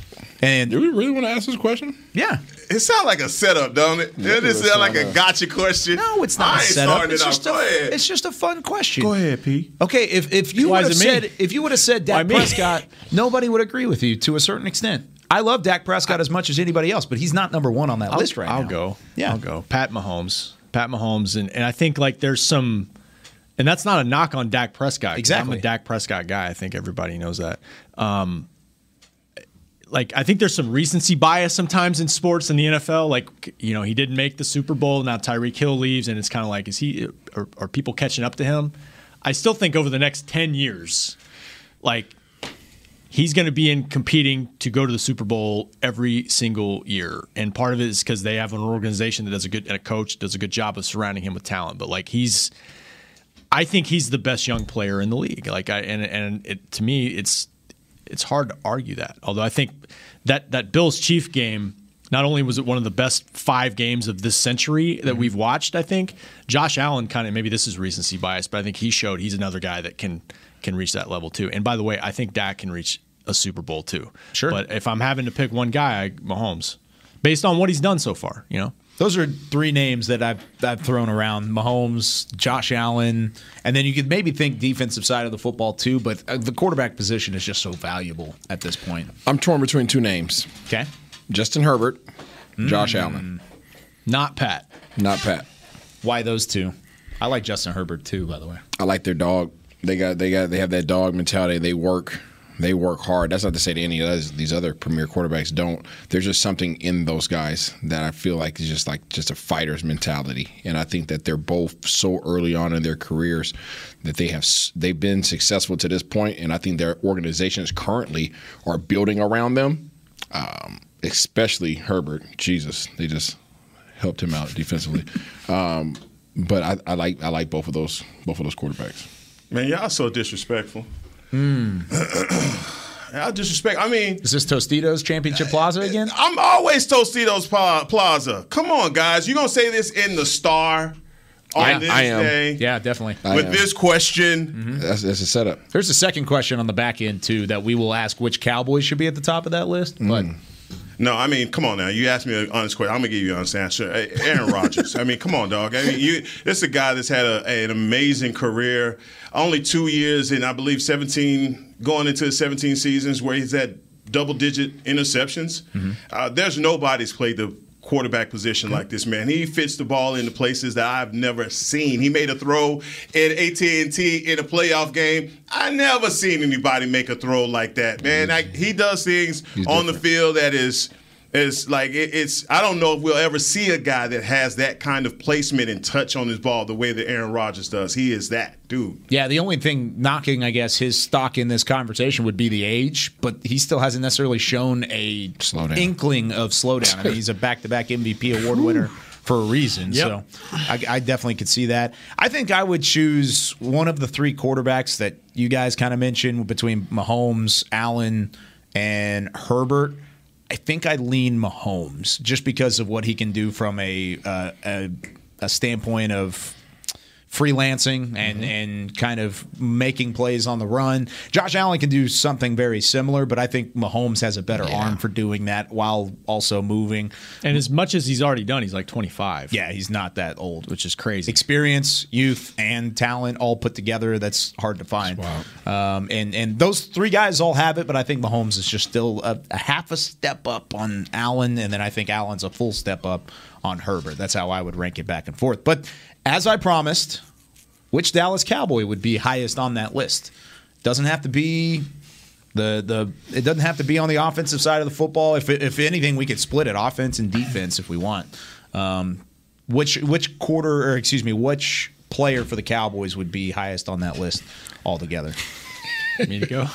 And do we really want to ask this question? Yeah. It sounds like a setup, don't it? Yeah, it just it sounds like a gotcha question. No, it's not a setup. It's it just, a, it's just a fun question. Go ahead, P. Okay, if if you would have is me? said if you would have said Why Dak me? Prescott, nobody would agree with you to a certain extent. I love Dak Prescott as much as anybody else, but he's not number one on that I'll, list right now. I'll go. Yeah. I'll go. Pat Mahomes. Pat Mahomes, and, and I think like there's some, and that's not a knock on Dak Prescott. Exactly. I'm a Dak Prescott guy. I think everybody knows that. Um, like I think there's some recency bias sometimes in sports in the NFL. Like you know he didn't make the Super Bowl. Now Tyreek Hill leaves, and it's kind of like is he are, are people catching up to him? I still think over the next ten years, like he's going to be in competing to go to the Super Bowl every single year. And part of it is because they have an organization that does a good and a coach does a good job of surrounding him with talent. But like he's, I think he's the best young player in the league. Like I and and it, to me, it's it's hard to argue that. Although I think that that Bills Chief game. Not only was it one of the best five games of this century that mm-hmm. we've watched, I think Josh Allen kind of maybe this is recency bias, but I think he showed he's another guy that can can reach that level too. And by the way, I think Dak can reach a Super Bowl too. Sure. But if I'm having to pick one guy, I, Mahomes, based on what he's done so far, you know. Those are three names that I've I've thrown around: Mahomes, Josh Allen, and then you could maybe think defensive side of the football too. But uh, the quarterback position is just so valuable at this point. I'm torn between two names Okay, Justin Herbert, Josh Allen. Not Pat. Not Pat. why those two? I like Justin Herbert too, by the way. I like their dog. They got they got they have that dog mentality. They work they work hard. That's not to say that any of those, these other premier quarterbacks don't. There's just something in those guys that I feel like is just like just a fighter's mentality. And I think that they're both so early on in their careers that they have they've been successful to this point, and I think their organizations currently are building around them. Um, especially Herbert. Jesus, they just helped him out defensively. Um, but I, I like I like both of those both of those quarterbacks. Man, y'all so disrespectful. Hmm. Y'all disrespect. I mean, Is this Tostitos Championship Plaza again? I'm always Tostitos Plaza. Come on, guys. You gonna say this in the star on I- this I am. day Yeah, definitely. I with am. this question? Mm-hmm. That's, that's a setup. There's a second question on the back end too that we will ask which Cowboys should be at the top of that list. But mm. No, I mean, come on now. You asked me an honest question. I'm gonna give you an honest answer. Aaron Rodgers. I mean, come on, dog. I mean, you. This is a guy that's had a, an amazing career. Only two years in, I believe, 17 going into 17 seasons where he's had double-digit interceptions. Uh, there's nobody's played the quarterback position like this man. He fits the ball into places that I've never seen. He made a throw at AT&T in a playoff game. I never seen anybody make a throw like that, man. Mm-hmm. I, he does things He's on the field that is is like it, it's I don't know if we'll ever see a guy that has that kind of placement and touch on his ball the way that Aaron Rodgers does. He is that dude. yeah, the only thing knocking, I guess, his stock in this conversation would be the age, but he still hasn't necessarily shown a Slowdown. inkling of slowdown. I mean, he's a back-to-back MVP award winner for a reason. Yep. So I, I definitely could see that. I think I would choose one of the three quarterbacks that you guys kind of mentioned between Mahomes, Allen, and Herbert. I think I lean Mahomes just because of what he can do from a uh, a, a standpoint of freelancing and and kind of making plays on the run. Josh Allen can do something very similar, but I think Mahomes has a better arm for doing that while also moving. And as much as he's already done, he's like 25. Yeah, he's not that old, which is crazy. Experience, youth, and talent all put together. That's hard to find. Um, and and those three guys all have it, but I think Mahomes is just still a, a half a step up on Allen, and then I think Allen's a full step up on Herbert. That's how I would rank it back and forth. But as I promised, which Dallas Cowboy would be highest on that list? Doesn't have to be the the. It doesn't have to be on the offensive side of the football. If if anything, we could split it offense and defense if we want. Um, which which quarter or excuse me, which player for the Cowboys would be highest on that list altogether? Me to go.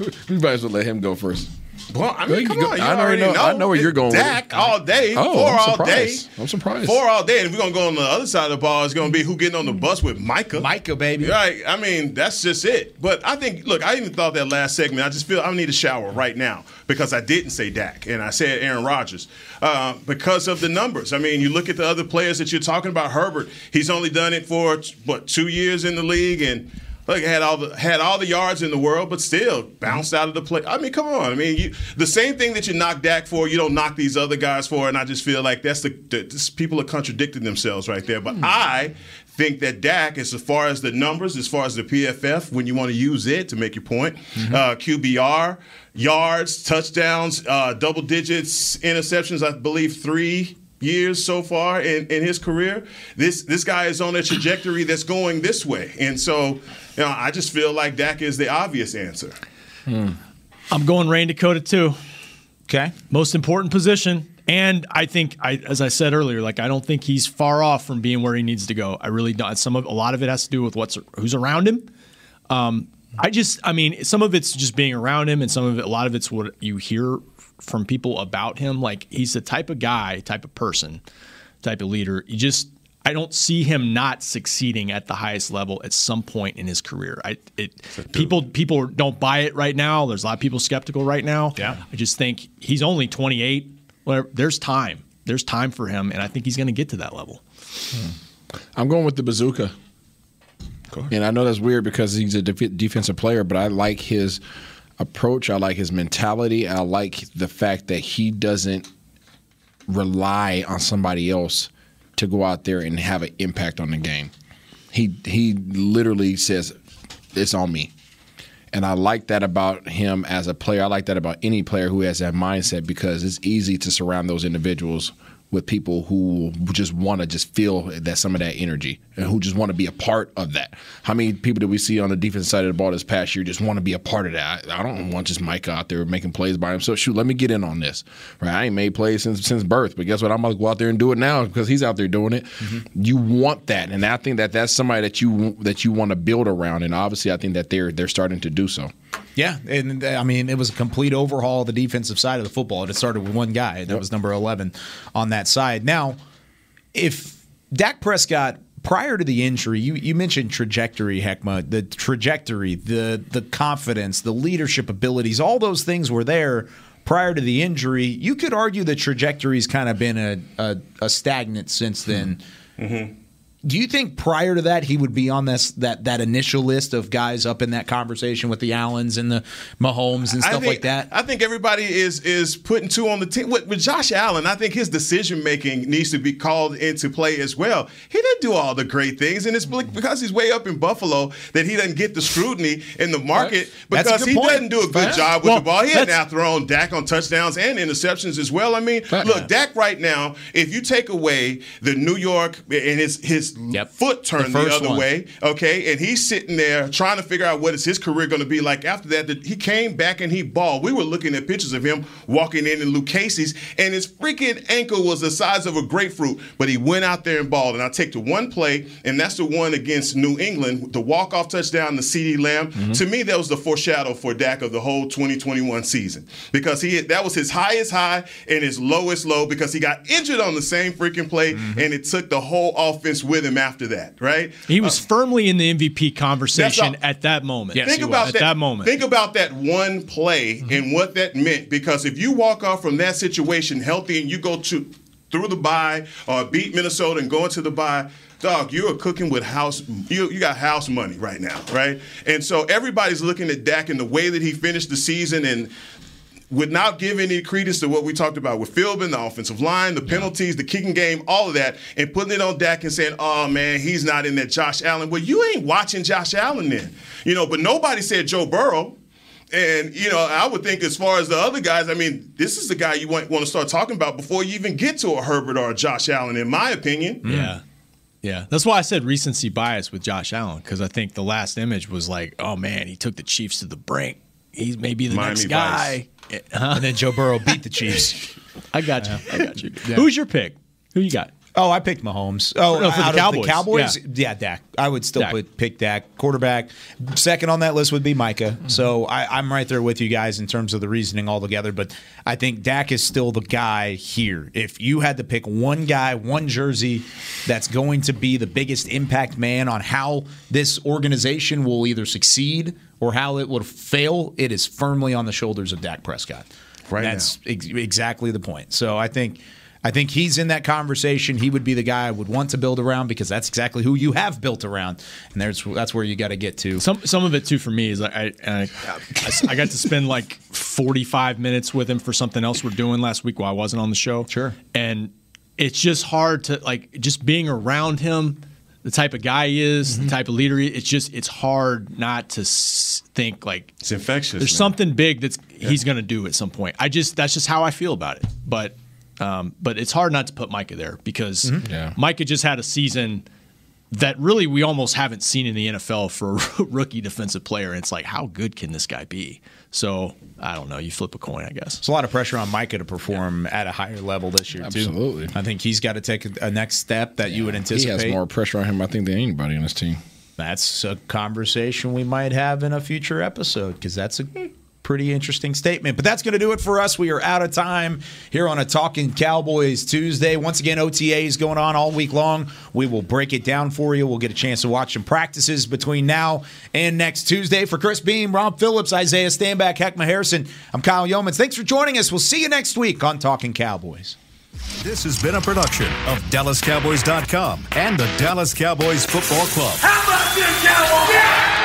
we might as well let him go first. Well, I Go- mean, come go- on. You I already already know- know. I know where you're It's going with it. Dak all day. Oh, four I'm all day. I'm surprised. Four all day. And if we're going to go on the other side of the ball, it's going to be who getting on the bus with Micah. Micah, baby. Right. I mean, that's just it. But I think, look, I even thought that last segment, I just feel I need a shower right now because I didn't say Dak and I said Aaron Rodgers uh, because of the numbers. I mean, you look at the other players that you're talking about, Herbert, he's only done it for, what, two years in the league and – Look, had all the had all the yards in the world, but still bounced out of the play. I mean, come on. I mean, you, the same thing that you knock Dak for, you don't knock these other guys for, and I just feel like that's the, the this, people are contradicting themselves right there. But I think that Dak, as far as the numbers, as far as the PFF, when you want to use it to make your point, uh, QBR, yards, touchdowns, uh, double digits, interceptions. I believe three years so far in, in his career. This this guy is on a trajectory that's going this way, and so you know I just feel like Dak is the obvious answer. I'm going Rayne Dakota too. Okay. Most important position. And I think, I, as I said earlier, like I don't think he's far off from being where he needs to go. I really don't. Some of a lot of it has to do with what's who's around him. Um, I just, I mean, some of it's just being around him, and some of it, a lot of it's what you hear from people about him. Like he's the type of guy, type of person, type of leader. You just, I don't see him not succeeding at the highest level at some point in his career. I, it, people, people don't buy it right now. There's a lot of people skeptical right now. Yeah. I just think he's only 28. Whatever. There's time. There's time for him, and I think he's going to get to that level. Hmm. I'm going with the bazooka. And I know that's weird because he's a def- defensive player, but I like his approach. I like his mentality. I like the fact that he doesn't rely on somebody else to go out there and have an impact on the game. He he literally says it's on me. And I like that about him as a player. I like that about any player who has that mindset because it's easy to surround those individuals with people who just want to just feel that some of that energy and who just want to be a part of that. How many people did we see on the defense side of the ball this past year just want to be a part of that? I, I don't want just Mike out there making plays by himself. Shoot, let me get in on this. Right? I ain't made plays since since birth, but guess what? I'm gonna go out there and do it now because he's out there doing it. Mm-hmm. You want that, and I think that that's somebody that you that you want to build around, and obviously, I think that they're they're starting to do so. Yeah, and uh, I mean it was a complete overhaul of the defensive side of the football. It started with one guy, and that was number eleven on that side. Now, if Dak Prescott prior to the injury, you, you mentioned trajectory, Heckma, the trajectory, the the confidence, the leadership abilities, all those things were there prior to the injury. You could argue the trajectory's kind of been a, a, a stagnant since then. Do you think prior to that he would be on this that that initial list of guys up in that conversation with the Allens and the Mahomes and stuff think, like that? I think everybody is is putting two on the team. With, with Josh Allen, I think his decision making needs to be called into play as well. He didn't do all the great things, and it's mm-hmm. because he's way up in Buffalo that he doesn't get the scrutiny in the market a because he point. doesn't do a good Fair. job with Well, the ball. He had now thrown Dak on touchdowns and interceptions as well. I mean, look, Dak right now, if you take away the New York and his his foot turned the, first other one. way, okay, and he's sitting there trying to figure out what is his career going to be like after that. He came back and he balled. We were looking at pictures of him walking in in Lucchese's, and his freaking ankle was the size of a grapefruit, but he went out there and balled. And I take the one play, and that's the one against New England, the walk off touchdown, the CeeDee Lamb. Mm-hmm. To me, that was the foreshadow for Dak of the whole 2021 season because he that was his highest high and his lowest low because he got injured on the same freaking play, mm-hmm. and it took the whole offense with him after that, right? He was uh, firmly in the MVP conversation all- at that moment. think about at that, that moment. Think about that one play and what that meant. Because if you walk off from that situation healthy and you go to through the bye or beat Minnesota and go into the bye, dog, you are cooking with house. You you got house money right now, right? And so everybody's looking at Dak and the way that he finished the season and. Without giving any credence to what we talked about with Philbin, the offensive line, the penalties, the kicking game, all of that, and putting it on Dak and saying, "Oh man, he's not in that Josh Allen." Well, you ain't watching Josh Allen then, you know. But nobody said Joe Burrow. And you know, I would think as far as the other guys, I mean, this is the guy you want, want to start talking about before you even get to a Herbert or a Josh Allen, in my opinion. Yeah. Yeah, that's why I said recency bias with Josh Allen because I think the last image was like, oh man, he took the Chiefs to the brink. He's maybe the Miami next guy. Huh? And then Joe Burrow beat the Chiefs. I got you. I got you. Who's your pick? Who you got? Oh, I picked Mahomes. Oh, No, for the out of Cowboys. Cowboys? Yeah. Yeah. Dak. I would still Dak. put pick Dak. Quarterback. Second on that list would be Micah. Mm-hmm. So I, I'm right there with you guys in terms of the reasoning altogether. But I think Dak is still the guy here. If you had to pick one guy, one jersey that's going to be the biggest impact man on how this organization will either succeed or how it will fail, it is firmly on the shoulders of Dak Prescott. Right That's ex- exactly the point. So I think I think he's in that conversation. He would be the guy I would want to build around because that's exactly who you have built around, and there's that's where you got to get to. Some some of it too for me is like I, I I got to spend like 45 minutes with him for something else we're doing last week while I wasn't on the show. Sure. And it's just hard to like just being around him, the type of guy he is, Mm-hmm. the type of leader. He, it's just it's hard not to think like it's infectious. There's man. something big that's he's going to do at some point. I just that's just how I feel about it. But um, but it's hard not to put Micah there because Mm-hmm. Yeah. Micah just had a season that really we almost haven't seen in the NFL for a rookie defensive player. And It's like how good can this guy be? So I don't know. You flip a coin, I guess. There's a lot of pressure on Micah to perform at a higher level this year Absolutely. too. I think he's got to take a, a next step that you would He anticipate. has more pressure on him, I think, than anybody on this team. That's a conversation we might have in a future episode because that's a pretty interesting statement. But that's going to do it for us. We are out of time here on a Talking Cowboys Tuesday. Once again, OTA is going on all week long. We will break it down for you. We'll get a chance to watch some practices between now and next Tuesday. For Chris Beam, Rob Phillips, Isaiah Stanback, Heckma Harrison, I'm Kyle Youmans. Thanks for joining us. We'll see you next week on Talking Cowboys. This has been a production of DallasCowboys.com and the Dallas Cowboys Football Club. How about this, Cowboys? Yeah!